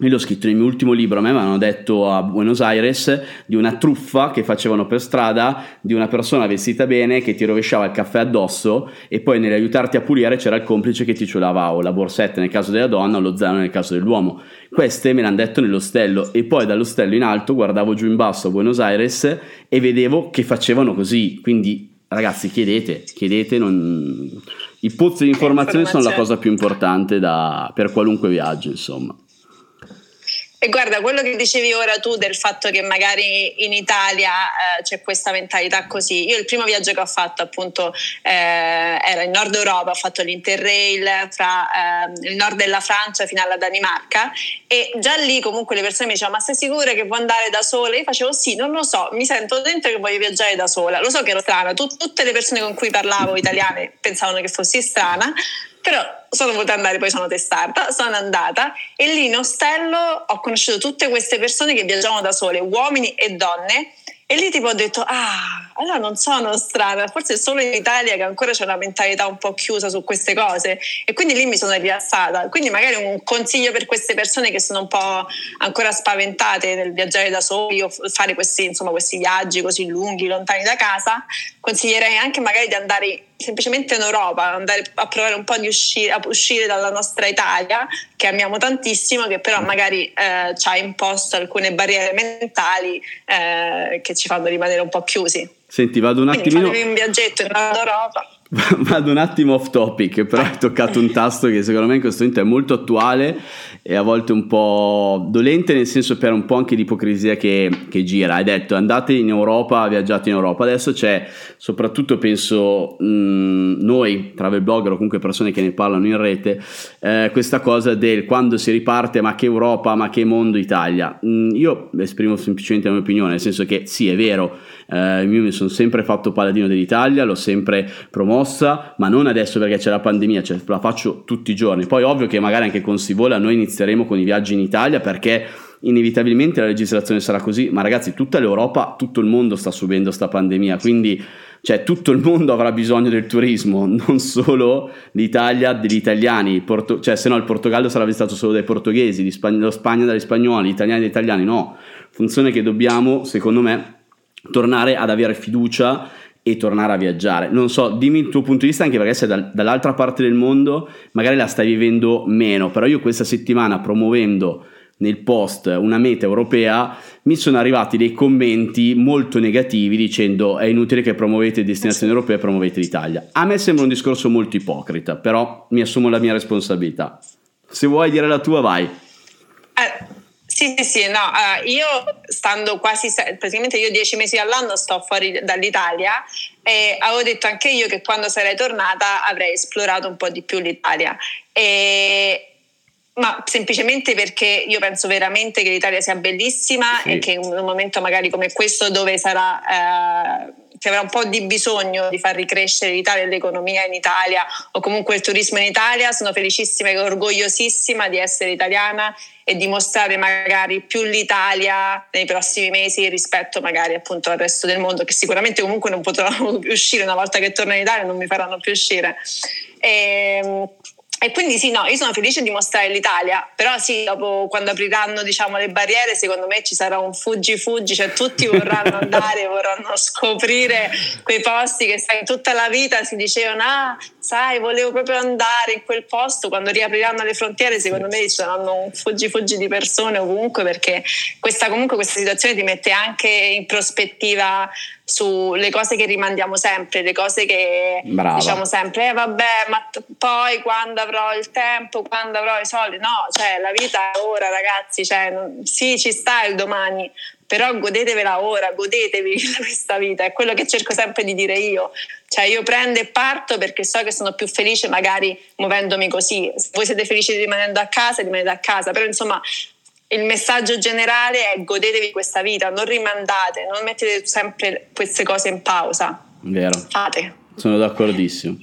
io l'ho scritto nel mio ultimo libro, a me mi hanno detto a Buenos Aires di una truffa che facevano per strada di una persona vestita bene che ti rovesciava il caffè addosso e poi nell'aiutarti a pulire c'era il complice che ti ciulava o la borsetta nel caso della donna o lo zaino nel caso dell'uomo. Queste me l'hanno detto nell'ostello e poi dall'ostello in alto guardavo giù in basso a Buenos Aires e vedevo che facevano così, quindi ragazzi chiedete, chiedete, non... i pozzi di informazione sono la cosa più importante da... per qualunque viaggio insomma. E guarda, quello che dicevi ora tu del fatto che magari in Italia eh, c'è questa mentalità così. Io il primo viaggio che ho fatto appunto eh, era in Nord Europa, ho fatto l'Interrail fra eh, il nord della Francia fino alla Danimarca e già lì comunque le persone mi dicevano ma sei sicura che vuoi andare da sola? Io facevo sì, non lo so, mi sento dentro che voglio viaggiare da sola. Lo so che ero strana, Tut- tutte le persone con cui parlavo italiane pensavano che fossi strana, però sono voluta andare, poi sono testata, sono andata e lì in ostello ho conosciuto tutte queste persone che viaggiavano da sole, uomini e donne, e lì tipo ho detto, ah, allora non sono strana, forse è solo in Italia che ancora c'è una mentalità un po' chiusa su queste cose e quindi lì mi sono rilassata. Quindi magari un consiglio per queste persone che sono un po' ancora spaventate nel viaggiare da soli o fare questi, insomma, questi viaggi così lunghi, lontani da casa, consiglierei anche magari di andare semplicemente in Europa, andare a provare un po' di uscire, a uscire dalla nostra Italia, che amiamo tantissimo, che però magari eh, ci ha imposto alcune barriere mentali eh, che ci fanno rimanere un po' chiusi. Senti, vado un attimino... Quindi un viaggetto in Europa. Vado un attimo off topic, però hai toccato un tasto che secondo me in questo momento è molto attuale e a volte un po' dolente, nel senso per un po' anche di ipocrisia che, che gira. Hai detto andate in Europa, viaggiate in Europa. Adesso c'è, soprattutto penso mh, noi, travel blogger o comunque persone che ne parlano in rete, eh, questa cosa del quando si riparte, ma che Europa, ma che mondo Italia. Mh, io esprimo semplicemente la mia opinione, nel senso che sì, è vero, eh, io mi sono sempre fatto paladino dell'Italia, l'ho sempre promosso mossa, ma non adesso perché c'è la pandemia, cioè la faccio tutti i giorni. Poi ovvio che magari anche con Sivola noi inizieremo con i viaggi in Italia perché inevitabilmente la legislazione sarà così, ma ragazzi tutta l'Europa, tutto il mondo sta subendo questa pandemia, quindi cioè tutto il mondo avrà bisogno del turismo, non solo l'Italia degli italiani, Porto- cioè se no il Portogallo sarà visitato solo dai portoghesi, Spagn- lo Spagna dagli spagnoli, gli italiani dagli italiani, no, funzione che dobbiamo, secondo me, tornare ad avere fiducia e tornare a viaggiare. Non so, dimmi il tuo punto di vista anche perché sei dal- dall'altra parte del mondo, magari la stai vivendo meno, però io questa settimana promuovendo nel post una meta europea mi sono arrivati dei commenti molto negativi dicendo è inutile che promuovete destinazioni europee promuovete l'Italia. A me sembra un discorso molto ipocrita però mi assumo la mia responsabilità. Se vuoi dire la tua vai. Eh, sì sì sì no uh, io stando quasi praticamente io dieci mesi all'anno sto fuori dall'Italia e avevo detto anche io che quando sarei tornata avrei esplorato un po' di più l'Italia e ma semplicemente perché io penso veramente che l'Italia sia bellissima sì. e che in un momento magari come questo dove sarà eh, ci avrà un po' di bisogno di far ricrescere l'Italia l'economia in Italia o comunque il turismo in Italia, sono felicissima e orgogliosissima di essere italiana e di mostrare magari più l'Italia nei prossimi mesi rispetto magari appunto al resto del mondo che sicuramente comunque non potrò uscire una volta che torno in Italia non mi faranno più uscire. E, ehm, e quindi sì, no, io sono felice di mostrare l'Italia, però sì, dopo quando apriranno diciamo, le barriere, secondo me ci sarà un fuggi fuggi, cioè tutti vorranno andare, vorranno scoprire quei posti che sai, tutta la vita si dicevano, ah, sai, volevo proprio andare in quel posto, quando riapriranno le frontiere, secondo me ci saranno un fuggi fuggi di persone ovunque, perché questa comunque questa situazione ti mette anche in prospettiva sulle cose che rimandiamo sempre, le cose che Brava. diciamo sempre, eh vabbè, ma t- poi quando avrò il tempo, quando avrò i soldi, no, cioè la vita è ora ragazzi, cioè, sì ci sta il domani, però godetevela ora, godetevi questa vita, è quello che cerco sempre di dire io, cioè io prendo e parto perché so che sono più felice magari muovendomi così, se voi siete felici rimanendo a casa, rimanete a casa, però insomma il messaggio generale è godetevi questa vita, non rimandate, non mettete sempre queste cose in pausa. Vero. Fate. Sono d'accordissimo.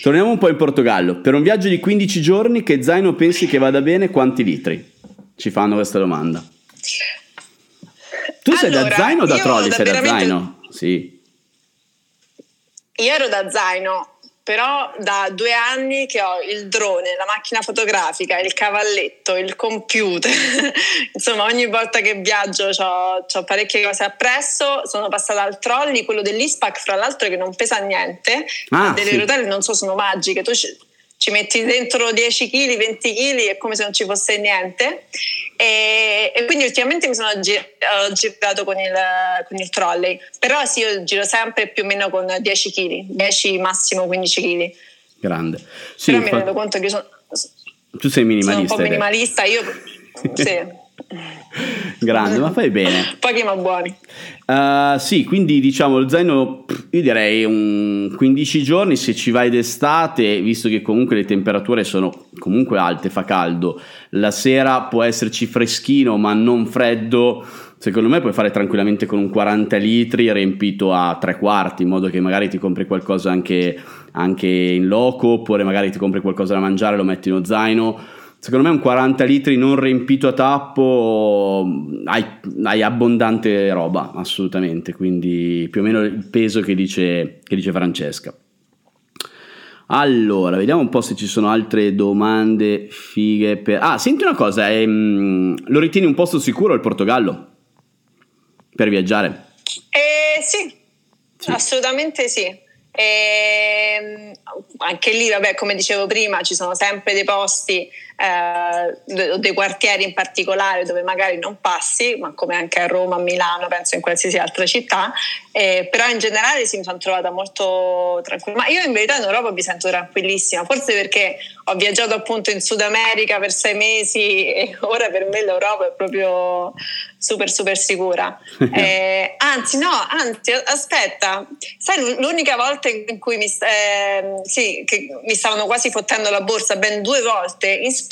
Torniamo un po' in Portogallo. Per un viaggio di 15 giorni, che zaino pensi che vada bene? Quanti litri? Ci fanno questa domanda. Tu sei da zaino o da trolley? Sei da zaino? Sì. Io ero da zaino, però da due anni che ho il drone, la macchina fotografica, il cavalletto, il computer, insomma ogni volta che viaggio ho parecchie cose appresso, sono passata al trolley, quello dell'ISPAC fra l'altro che non pesa niente, ah, delle sì. rotelle non so sono magiche, tu ci metti dentro 10 kg, 20 kg, è come se non ci fosse niente. E, e quindi ultimamente mi sono gir- girato con il, con il, trolley, però sì, io giro sempre più o meno con 10 kg, 10 massimo 15 kg. Grande. Sì, però mi rendo conto che sono... Tu sei minimalista. Sono un po' minimalista, io... sì. Grande, ma fai bene. Pochi ma buoni. Uh, sì, quindi diciamo lo zaino, io direi un 15 giorni se ci vai d'estate, visto che comunque le temperature sono comunque alte, fa caldo, la sera può esserci freschino ma non freddo, secondo me puoi fare tranquillamente con un 40 litri riempito a tre quarti, in modo che magari ti compri qualcosa anche, anche in loco, oppure magari ti compri qualcosa da mangiare, lo metti in uno zaino secondo me un 40 litri non riempito a tappo hai, hai, abbondante roba assolutamente. Quindi più o meno il peso che dice, che dice Francesca. Allora vediamo un po' se ci sono altre domande fighe per... ah senti una cosa ehm, lo ritieni un posto sicuro il Portogallo? Per viaggiare? Eh, sì, sì. assolutamente sì. E ehm, anche lì, vabbè, come dicevo prima, ci sono sempre dei posti eh, dei quartieri in particolare dove magari non passi, ma come anche a Roma, a Milano, penso in qualsiasi altra città, eh, però in generale sì, mi sono trovata molto tranquilla. Ma io in verità in Europa mi sento tranquillissima, forse perché ho viaggiato appunto in Sud America per sei mesi e ora per me l'Europa è proprio super super sicura. Eh, anzi no, anzi aspetta, sai l'unica volta in cui mi, eh, sì, mi stavano quasi fottendo la borsa ben due volte in Spagna,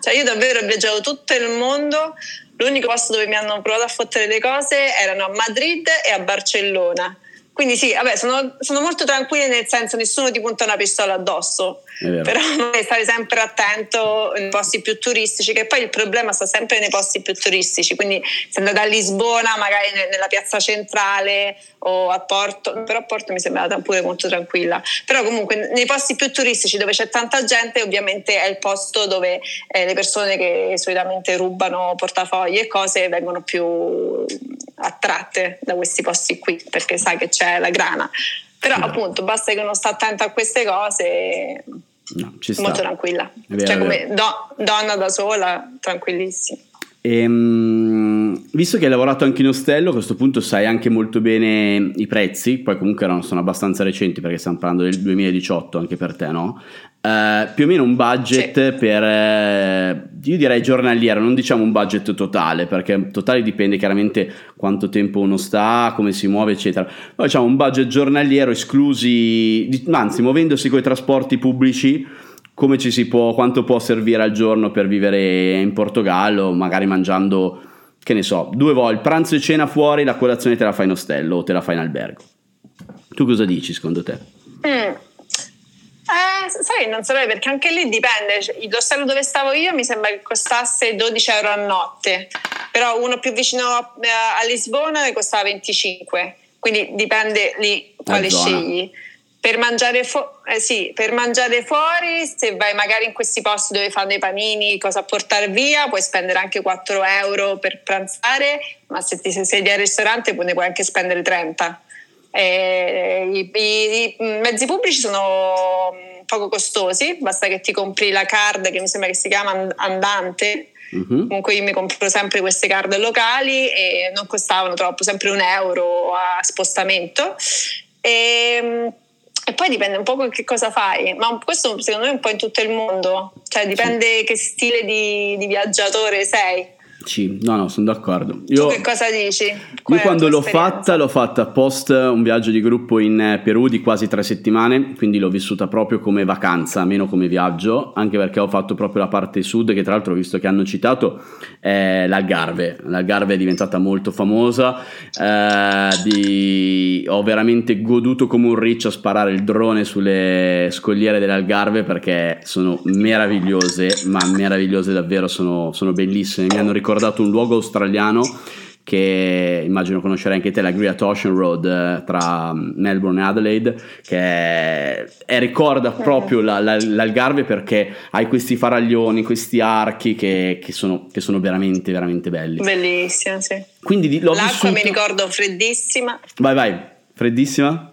cioè io davvero ho viaggiato tutto il mondo, l'unico posto dove mi hanno provato a fottere le cose erano a Madrid e a Barcellona. Quindi sì, vabbè, sono, sono, molto tranquilli nel senso nessuno ti punta una pistola addosso, però stare sempre attento nei posti più turistici, che poi il problema sta sempre nei posti più turistici, quindi se andate a Lisbona, magari nella piazza centrale o a Porto, però a Porto mi sembrava pure molto tranquilla, però comunque nei posti più turistici dove c'è tanta gente ovviamente è il posto dove eh, le persone che solitamente rubano portafogli e cose vengono più attratte da questi posti qui perché sai che c'è la grana. Però no. appunto basta che uno sta attento a queste cose, no, molto tranquilla. Vero, cioè come do, donna da sola, tranquillissima. Ehm, visto che hai lavorato anche in ostello, a questo punto sai anche molto bene i prezzi, poi comunque erano, sono abbastanza recenti perché stiamo parlando del 2018 anche per te, no? Uh, più o meno un budget sì. per, uh, io direi giornaliero, non diciamo un budget totale, perché totale dipende chiaramente quanto tempo uno sta, come si muove, eccetera. Poi diciamo un budget giornaliero esclusi, anzi, muovendosi con i trasporti pubblici, come ci si può, quanto può servire al giorno per vivere in Portogallo, magari mangiando, che ne so, due volte, il pranzo e cena fuori, la colazione te la fai in ostello o te la fai in albergo. Tu cosa dici secondo te? Mm. Eh, sai, non saprei perché anche lì dipende. Cioè, l'ostello dove stavo io mi sembra che costasse 12 euro a notte, però uno più vicino a, a Lisbona ne costava 25, quindi dipende lì quale scegli. Per mangiare, fu- eh sì, per mangiare, fuori, se vai magari in questi posti dove fanno i panini, cosa portare via, puoi spendere anche 4 euro per pranzare, ma se ti siedi al ristorante ne puoi anche spendere 30. I, i, i, mezzi pubblici sono mm, poco costosi, basta che ti compri la card che mi sembra che si chiama Andante. Uh-huh. Comunque io mi compro sempre queste card locali e non costavano troppo, sempre un euro a spostamento. E, mm, e poi dipende un po' che cosa fai, ma questo secondo me è un po' in tutto il mondo, cioè dipende che stile di, di viaggiatore sei. Sì, no, no, sono d'accordo. Io, tu che cosa dici? Qual io quando l'ho fatta, l'ho fatta post un viaggio di gruppo in eh, Perù di quasi tre settimane, quindi l'ho vissuta proprio come vacanza, meno come viaggio, anche perché ho fatto proprio la parte sud, che tra l'altro, visto che hanno citato, è l'Algarve. L'Algarve è diventata molto famosa, eh, di... ho veramente goduto come un riccio a sparare il drone sulle scogliere dell'Algarve perché sono meravigliose, ma meravigliose davvero, sono, sono bellissime, mi hanno ricordato ricordato un luogo australiano che immagino conoscerai anche te, la Great Ocean Road eh, tra Melbourne e Adelaide, che è, è ricorda proprio la, la, l'Algarve perché hai questi faraglioni, questi archi che, che, sono, che sono, veramente, veramente belli. Bellissimo, sì. Quindi l'ho L'acqua vissuto... mi ricordo freddissima. Vai, vai, freddissima?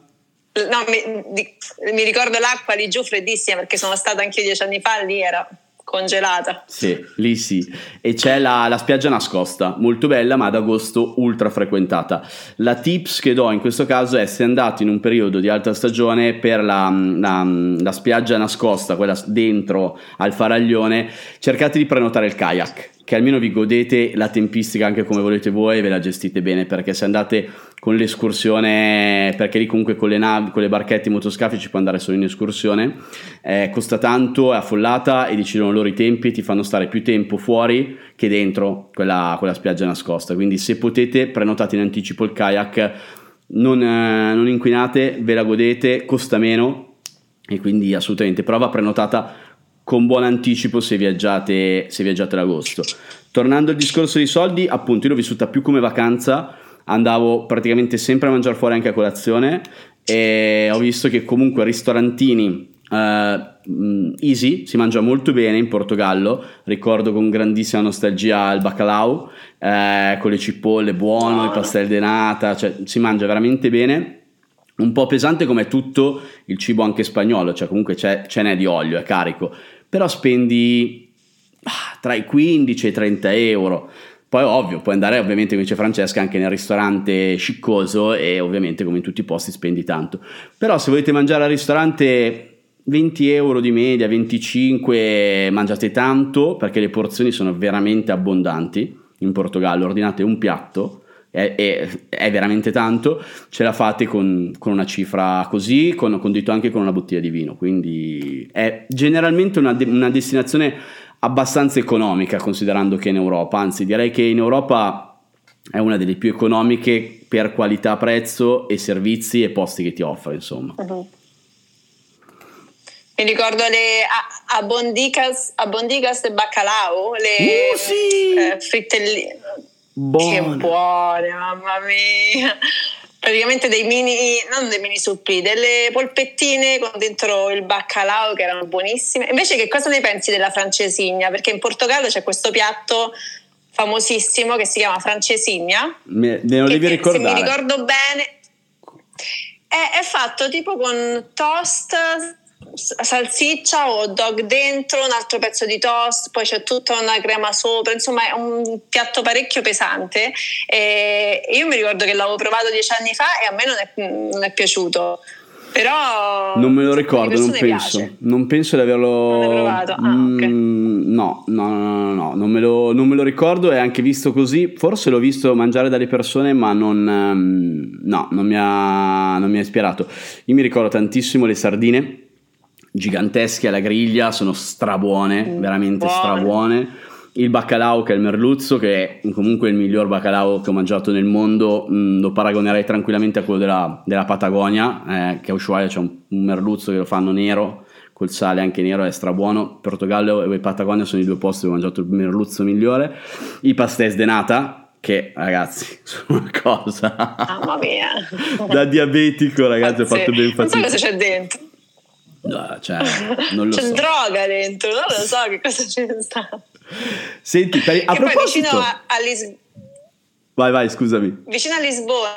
No, mi, di, mi ricordo l'acqua lì giù freddissima perché sono stata anche io dieci anni fa, lì era congelata. Sì, lì sì. E c'è la, la, spiaggia nascosta, molto bella, ma ad agosto ultra frequentata. La tips che do in questo caso è se andate in un periodo di alta stagione per la, la, la spiaggia nascosta, quella dentro al faraglione, cercate di prenotare il kayak che almeno vi godete la tempistica anche come volete voi e ve la gestite bene perché se andate con l'escursione perché lì comunque con le navi con le barchette i motoscafi ci può andare solo in escursione eh, costa tanto è affollata e decidono loro i tempi ti fanno stare più tempo fuori che dentro quella, quella spiaggia nascosta. Quindi se potete prenotate in anticipo il kayak non, eh, non inquinate ve la godete costa meno e quindi assolutamente prova prenotata con buon anticipo se viaggiate, se viaggiate ad agosto. Tornando al discorso dei soldi, appunto io l'ho vissuta più come vacanza, andavo praticamente sempre a mangiare fuori anche a colazione e ho visto che comunque ristorantini uh, easy, si mangia molto bene in Portogallo, ricordo con grandissima nostalgia il bacalao, uh, con le cipolle buono, oh. i pastel de nata, cioè si mangia veramente bene un po' pesante come tutto il cibo anche spagnolo, cioè comunque ce n'è di olio, è carico, però spendi ah, tra i 15 e i 30 euro. Poi ovvio, puoi andare ovviamente come dice Francesca anche nel ristorante sciccoso e ovviamente come in tutti i posti spendi tanto. Però se volete mangiare al ristorante 20 euro di media, 25 mangiate tanto perché le porzioni sono veramente abbondanti. In Portogallo ordinate un piatto è, è, è, veramente tanto, ce la fate con, con una cifra così, con, condito anche con una bottiglia di vino, quindi è generalmente una, de- una destinazione abbastanza economica considerando che è in Europa, anzi direi che in Europa è una delle più economiche per qualità prezzo e servizi e posti che ti offre insomma uh-huh. Mi ricordo le abondicas, abondicas de baccalao, le uh, sì! eh, frittelline. Buone. Che buone, mamma mia! Praticamente dei mini, non dei mini suppi, delle polpettine con dentro il baccalao che erano buonissime. Invece, che cosa ne pensi della francesigna? Perché in Portogallo c'è questo piatto famosissimo che si chiama francesigna. Me, me lo devi ricordare. Se mi ricordo bene, è, è fatto tipo con toast salsiccia o dog dentro, un altro pezzo di toast, poi c'è tutta una crema sopra, insomma è un piatto parecchio pesante. E io mi ricordo che l'avevo provato dieci anni fa e a me non è, non è piaciuto. Però non me lo ricordo, non penso. Non penso di averlo. Non provato. Ah, mm, okay. no, no, no, no, non me, lo, non me lo ricordo e anche visto così. Forse l'ho visto mangiare dalle persone, ma non, um, no, non mi, ha, non mi ha ispirato. Io mi ricordo tantissimo le sardine gigantesche alla griglia, sono strabuone, mm, veramente buone. strabuone. Il baccalao che è il merluzzo, che è comunque il miglior baccalao che ho mangiato nel mondo, mh, mm, lo paragonerei tranquillamente a quello della, della Patagonia, eh, che a Ushuaia c'è un, un, merluzzo che lo fanno nero, col sale anche nero, è strabuono. Portogallo e Patagonia sono i due posti dove ho mangiato il merluzzo migliore. I pastéis de nata, che ragazzi sono una cosa mia da diabetico ragazzi ho fatto ben fatica non so cosa c'è dentro No, cioè, non lo C'è so. droga dentro, non lo so che cosa c'è sta. Senti, per, a che proposito... poi vicino a, a Lisbona. Vai, vai, scusami. Vicino a Lisbona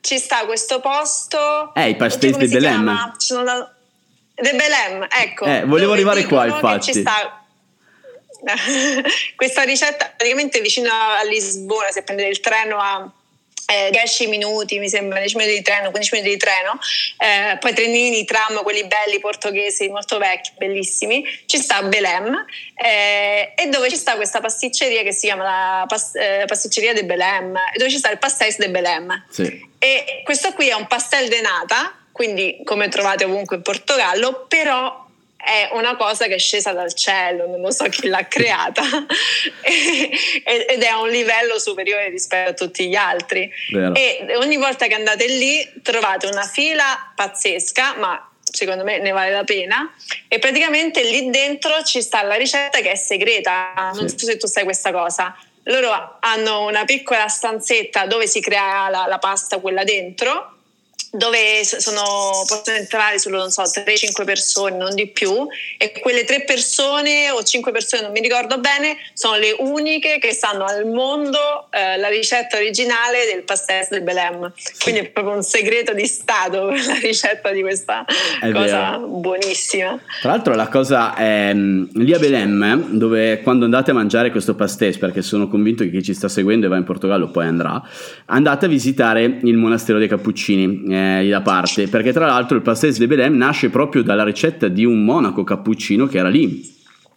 ci sta questo posto. Eh, i pastéis di Belém. Da... De Belém, ecco. Eh, volevo arrivare qua, infatti. Ci sta questa ricetta praticamente vicino a Lisbona, se prendete il treno a eh, 10 minuti, mi sembra, 10 minuti di treno, 15 minuti di treno, eh, poi trenini, tram, quelli belli portoghesi, molto vecchi, bellissimi, ci sta Belém eh, e dove ci sta questa pasticceria che si chiama la pas- eh, pasticceria de Belém, dove ci sta il pastéis de Belém. Sì. E questo qui è un pastel de nata, quindi come trovate ovunque in Portogallo, però è una cosa che è scesa dal cielo, non lo so chi l'ha creata ed è a un livello superiore rispetto a tutti gli altri. Vero. E ogni volta che andate lì trovate una fila pazzesca, ma secondo me ne vale la pena. E praticamente lì dentro ci sta la ricetta che è segreta. Non so se tu sai questa cosa. Loro hanno una piccola stanzetta dove si crea la, la pasta, quella dentro dove sono, possono entrare solo, non so, 3-5 persone, non di più, e quelle 3 persone o 5 persone, non mi ricordo bene, sono le uniche che sanno al mondo eh, la ricetta originale del pastel del Belém. Quindi è proprio un segreto di Stato la ricetta di questa è cosa vero. buonissima. Tra l'altro la cosa è lì a Belém, dove quando andate a mangiare questo pastel, perché sono convinto che chi ci sta seguendo e va in Portogallo poi andrà, andate a visitare il monastero dei Cappuccini eh, eh, da parte, perché tra l'altro il pastéis de Belém nasce proprio dalla ricetta di un monaco cappuccino che era lì.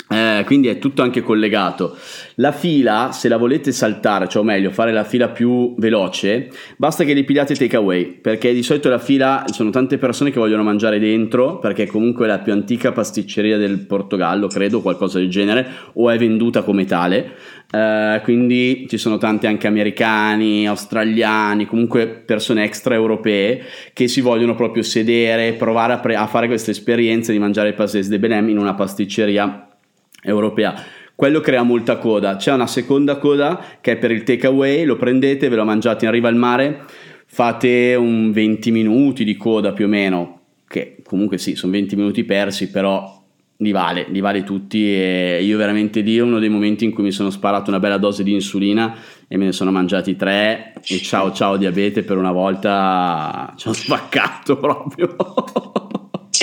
Eh, quindi è tutto anche collegato. La fila, se la volete saltare, cioè o meglio fare la fila più veloce, basta che li pigliate take away, perché di solito la fila sono tante persone che vogliono mangiare dentro, perché comunque è la più antica pasticceria del Portogallo, credo, qualcosa del genere, o è venduta come tale. Uh, quindi ci sono tanti anche americani, australiani, comunque persone extraeuropee che si vogliono proprio sedere, provare a, pre- a fare questa esperienza di mangiare il pastéis de Belém in una pasticceria europea. Quello crea molta coda. C'è una seconda coda che è per il takeaway, lo prendete, ve lo mangiate in riva al mare, fate un 20 minuti di coda più o meno, che comunque sì, sono 20 minuti persi, però li vale, li vale tutti e io veramente lì uno dei momenti in cui mi sono sparato una bella dose di insulina e me ne sono mangiati tre e ciao ciao diabete per una volta ci ho spaccato proprio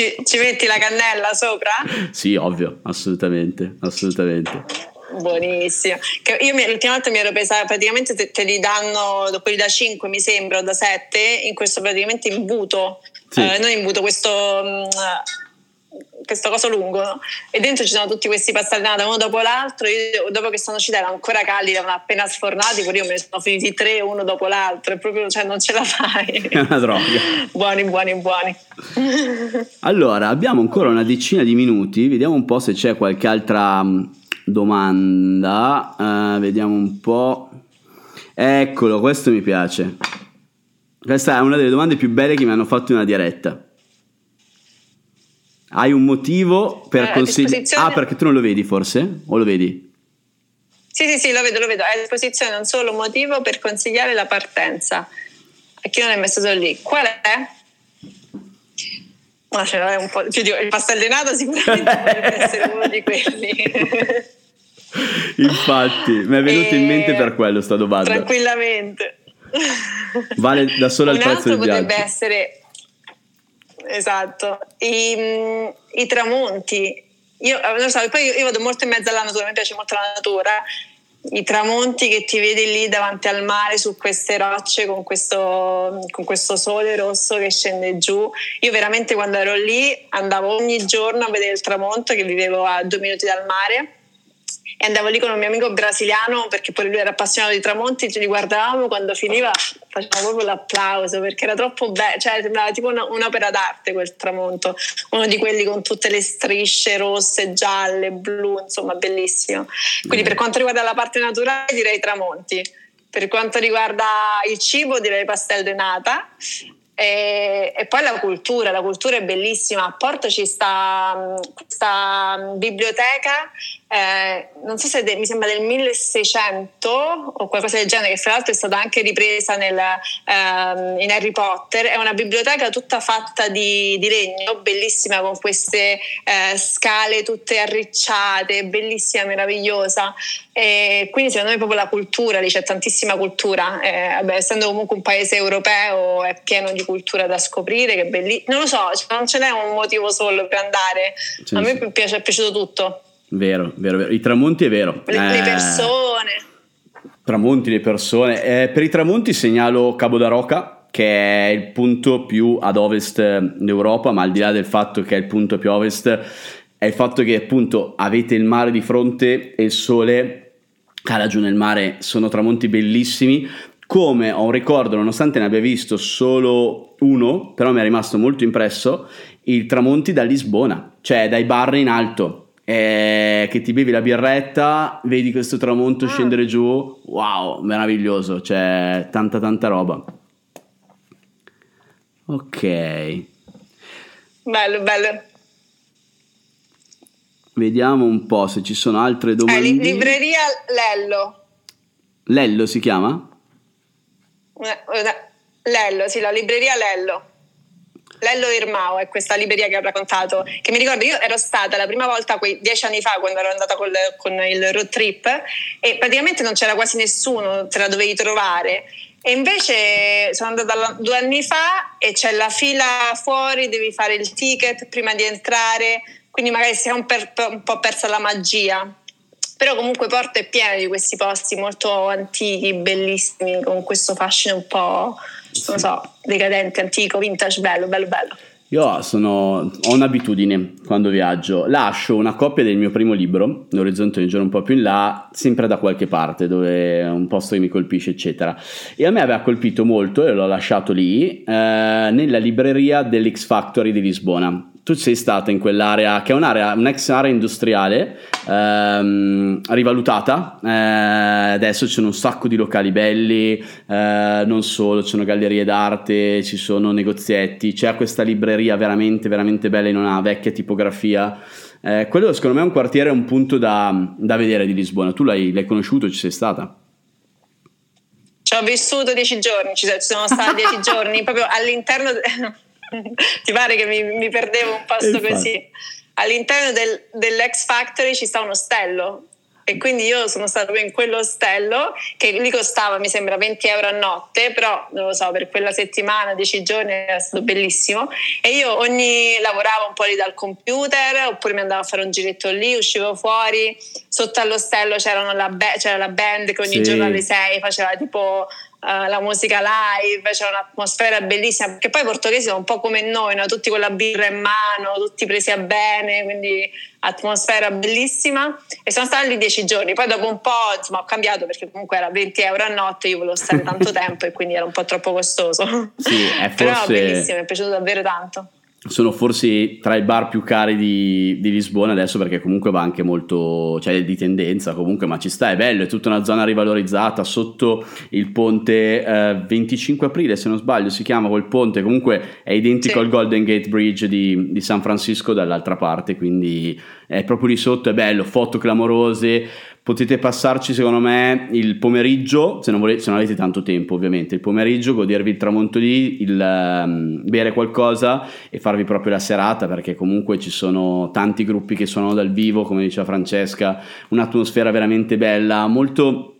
ci, ci metti la cannella sopra? sì ovvio assolutamente assolutamente Buonissimo. Che io mi, l'ultima volta mi ero presa praticamente te, te, li danno dopo quelli da 5 mi sembra o da 7 in questo praticamente imbuto. Sì. Eh, non imbuto, questo mh, mm, questo coso lungo no? e dentro ci sono tutti questi pastellinati uno dopo l'altro io dopo che sono uscita erano ancora caldi erano appena sfornati pure io me ne sono finiti tre uno dopo l'altro e proprio cioè, non ce la fai. È una droga. Buoni buoni buoni. Allora abbiamo ancora una decina di minuti vediamo un po' se c'è qualche altra mm, domanda uh, vediamo un po' eccolo questo mi piace. Questa è una delle domande più belle che mi hanno fatto in una diretta. Hai un motivo per Eh, consigliare... Ah, perché tu non lo vedi forse? O lo vedi? Sì, sì, sì, lo vedo, lo vedo. È a disposizione un solo motivo per consigliare la partenza. A chi non è messo solo lì. Qual è? Ma ce l'hai un po'. Ti dico, il pastellinato sicuramente potrebbe essere uno di quelli. Infatti, mi è venuto in E- mente per quello sta domanda. Tranquillamente. Vale da solo il prezzo del potrebbe viaggio. essere esatto i, mm, i tramonti. Io eh, non so, poi io, io vado molto in mezzo alla natura, mi piace molto la natura. I tramonti che ti vedi lì davanti al mare su queste rocce con questo, con questo sole rosso che scende giù. Io veramente quando ero lì andavo ogni giorno a vedere il tramonto che vivevo a due minuti dal mare e andavo lì con un mio amico brasiliano perché pure lui era appassionato di tramonti, ce li guardavamo quando finiva facevamo proprio l'applauso perché era troppo bello, cioè sembrava tipo una- un'opera d'arte quel tramonto, uno di quelli con tutte le strisce rosse, gialle, blu, insomma bellissimo. Quindi per quanto riguarda la parte naturale direi tramonti, per quanto riguarda il cibo direi pastel de nata. E, e poi la cultura, la cultura è bellissima. A Porto ci sta mh, questa mh, biblioteca, eh, non so se de- mi sembra del 1600 o qualcosa del genere, che fra l'altro è stata anche ripresa nel, ehm, in Harry Potter. È una biblioteca tutta fatta di, di legno, bellissima, con queste eh, scale tutte arricciate, bellissima, meravigliosa. E quindi secondo me proprio la cultura, lì c'è tantissima cultura, Eh, vabbè, essendo comunque un paese europeo è pieno di cultura da scoprire, che è bellissimo. Non lo so, non ce n'è un motivo solo per andare, Sì, a me sì. piace, è piaciuto tutto, Vero, vero, vero. I tramonti è vero. le, le Eh, persone. Tramonti, le persone. Eh, per i tramonti segnalo Cabo da Roca, che è il punto più ad ovest d'Europa, ma al di là del fatto che è il punto più a ovest, è il fatto che appunto avete il mare di fronte e il sole cala giù nel mare, sono tramonti bellissimi. Come ho un ricordo, nonostante ne abbia visto solo uno, però mi è rimasto molto impresso, il tramonti da Lisbona, cioè dai bar in alto. Eh, che ti bevi la birretta, vedi questo tramonto Ah. scendere giù, wow, meraviglioso, c'è tanta tanta roba. Ok, Bello, bello. vediamo un po' se ci sono altre Eh, domande. li- libreria Lello. Lello si chiama? Una- una- Lello, sì, la libreria Lello. Lello Irmao è questa libreria che ho raccontato, che mi ricordo io ero stata la prima volta quei dieci anni fa quando ero andata col- con il road trip e praticamente non c'era quasi nessuno, te la dovevi trovare. E invece sono andata due anni fa e c'è la fila fuori, devi fare il ticket prima di entrare, quindi magari si è un, per- un po' persa la magia. Però comunque Porto è pieno di questi posti molto antichi, bellissimi, con questo fascino un po', non so, decadente, antico, vintage, bello, bello, bello. Io sono, ho un'abitudine quando viaggio, lascio una copia del mio primo libro, L'orizzonte un giorno un po' più in là, sempre da qualche parte, dove è un posto che mi colpisce, eccetera. E a me aveva colpito molto, e l'ho lasciato lì, eh, nella libreria dell'X Factory di Lisbona. Tu sei stata in quell'area, che è un'area, un'ex area industriale, ehm, rivalutata, eh, adesso ci sono un sacco di locali belli, eh, non solo, ci sono gallerie d'arte, ci sono negozietti, c'è questa libreria veramente, veramente bella in una vecchia tipografia. Eh, quello secondo me è un quartiere, un punto da, da vedere di Lisbona. Tu l'hai, l'hai conosciuto, ci sei stata? Ci ho vissuto dieci giorni, ci sono stata dieci giorni proprio all'interno. de- Ti pare che mi, mi perdevo un posto così? All'interno del- dell'ex factory ci sta un ostello. E quindi io sono stata in quell'ostello che lì costava, mi sembra, 20 euro a notte, però non lo so, per quella settimana, 10 giorni era stato bellissimo. E io ogni lavoravo un po' lì dal computer, oppure mi andavo a fare un giretto lì, uscivo fuori, sotto all'ostello c'erano la c'era la band che ogni Sì. giorno alle 6 faceva tipo eh, la musica live, c'era un'atmosfera bellissima, perché poi i portoghesi sono un po' come noi, no? tutti con la birra in mano, tutti presi a bene, quindi atmosfera bellissima e sono stata lì dieci giorni, poi dopo un po' insomma, ho cambiato perché comunque era 20 euro a notte, io volevo stare tanto tempo e quindi era un po' troppo costoso. Sì, è Però forse- bellissimo, mi è piaciuto davvero tanto. Sono forse tra i bar più cari di, di, Lisbona adesso perché comunque va anche molto, cioè di tendenza comunque, ma ci sta, è bello, è tutta una zona rivalorizzata sotto il ponte eh, 25 aprile se non sbaglio si chiama quel ponte, comunque è identico sì. al Golden Gate Bridge di, di San Francisco dall'altra parte, quindi è proprio lì sotto, è bello, foto clamorose, potete passarci secondo me il pomeriggio, se non, volete, se non avete tanto tempo ovviamente, il pomeriggio, godervi il tramonto lì, il, um, bere qualcosa e farvi proprio la serata perché comunque ci sono tanti gruppi che suonano dal vivo, come diceva Francesca, un'atmosfera veramente bella, molto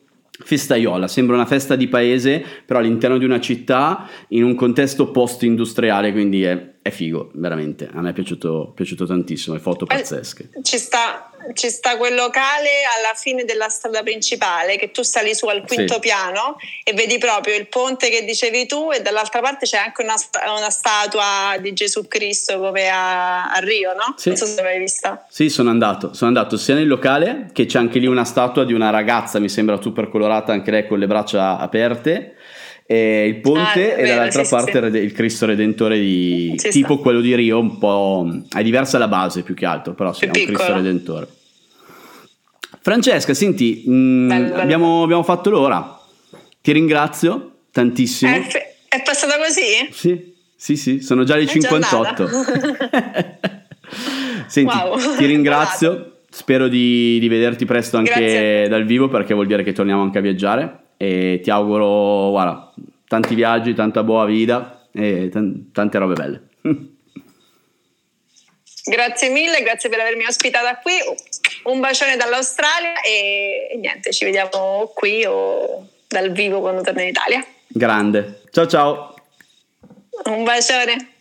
festaiola, sembra una festa di paese, però all'interno di una città in un contesto post-industriale, quindi è, è figo, veramente. A me è piaciuto, piaciuto tantissimo, le foto pazzesche. Ci sta, ci sta quel locale alla fine della strada principale che tu sali su al quinto sì. piano e vedi proprio il ponte che dicevi tu e dall'altra parte c'è anche una, una statua di Gesù Cristo come a, a Rio, no? Sì. Non so se l'hai vista. Sì, sono andato, sono andato sia nel locale che c'è anche lì una statua di una ragazza, mi sembra super colorata anche lei con le braccia aperte e il ponte ah, e dall'altra sì, parte sì. il Cristo Redentore di, tipo sta. quello di Rio, un po' è diversa la base più che altro, però sì, è un Cristo Redentore. Francesca, senti, mh, mm, bello, bello. Abbiamo, abbiamo, fatto l'ora. Ti ringrazio tantissimo. È, è passata così? Sì, sì, sì, sono già le è 58. senti, wow. ti ringrazio. Spero di, di vederti presto anche dal vivo perché vuol dire che torniamo anche a viaggiare e ti auguro, guarda, tanti viaggi, tanta buona vita e t- tante robe belle. Grazie mille, grazie per avermi ospitata qui. Un bacione dall'Australia e, e niente, ci vediamo qui o dal vivo quando torno in Italia. Grande. Ciao ciao. Un bacione.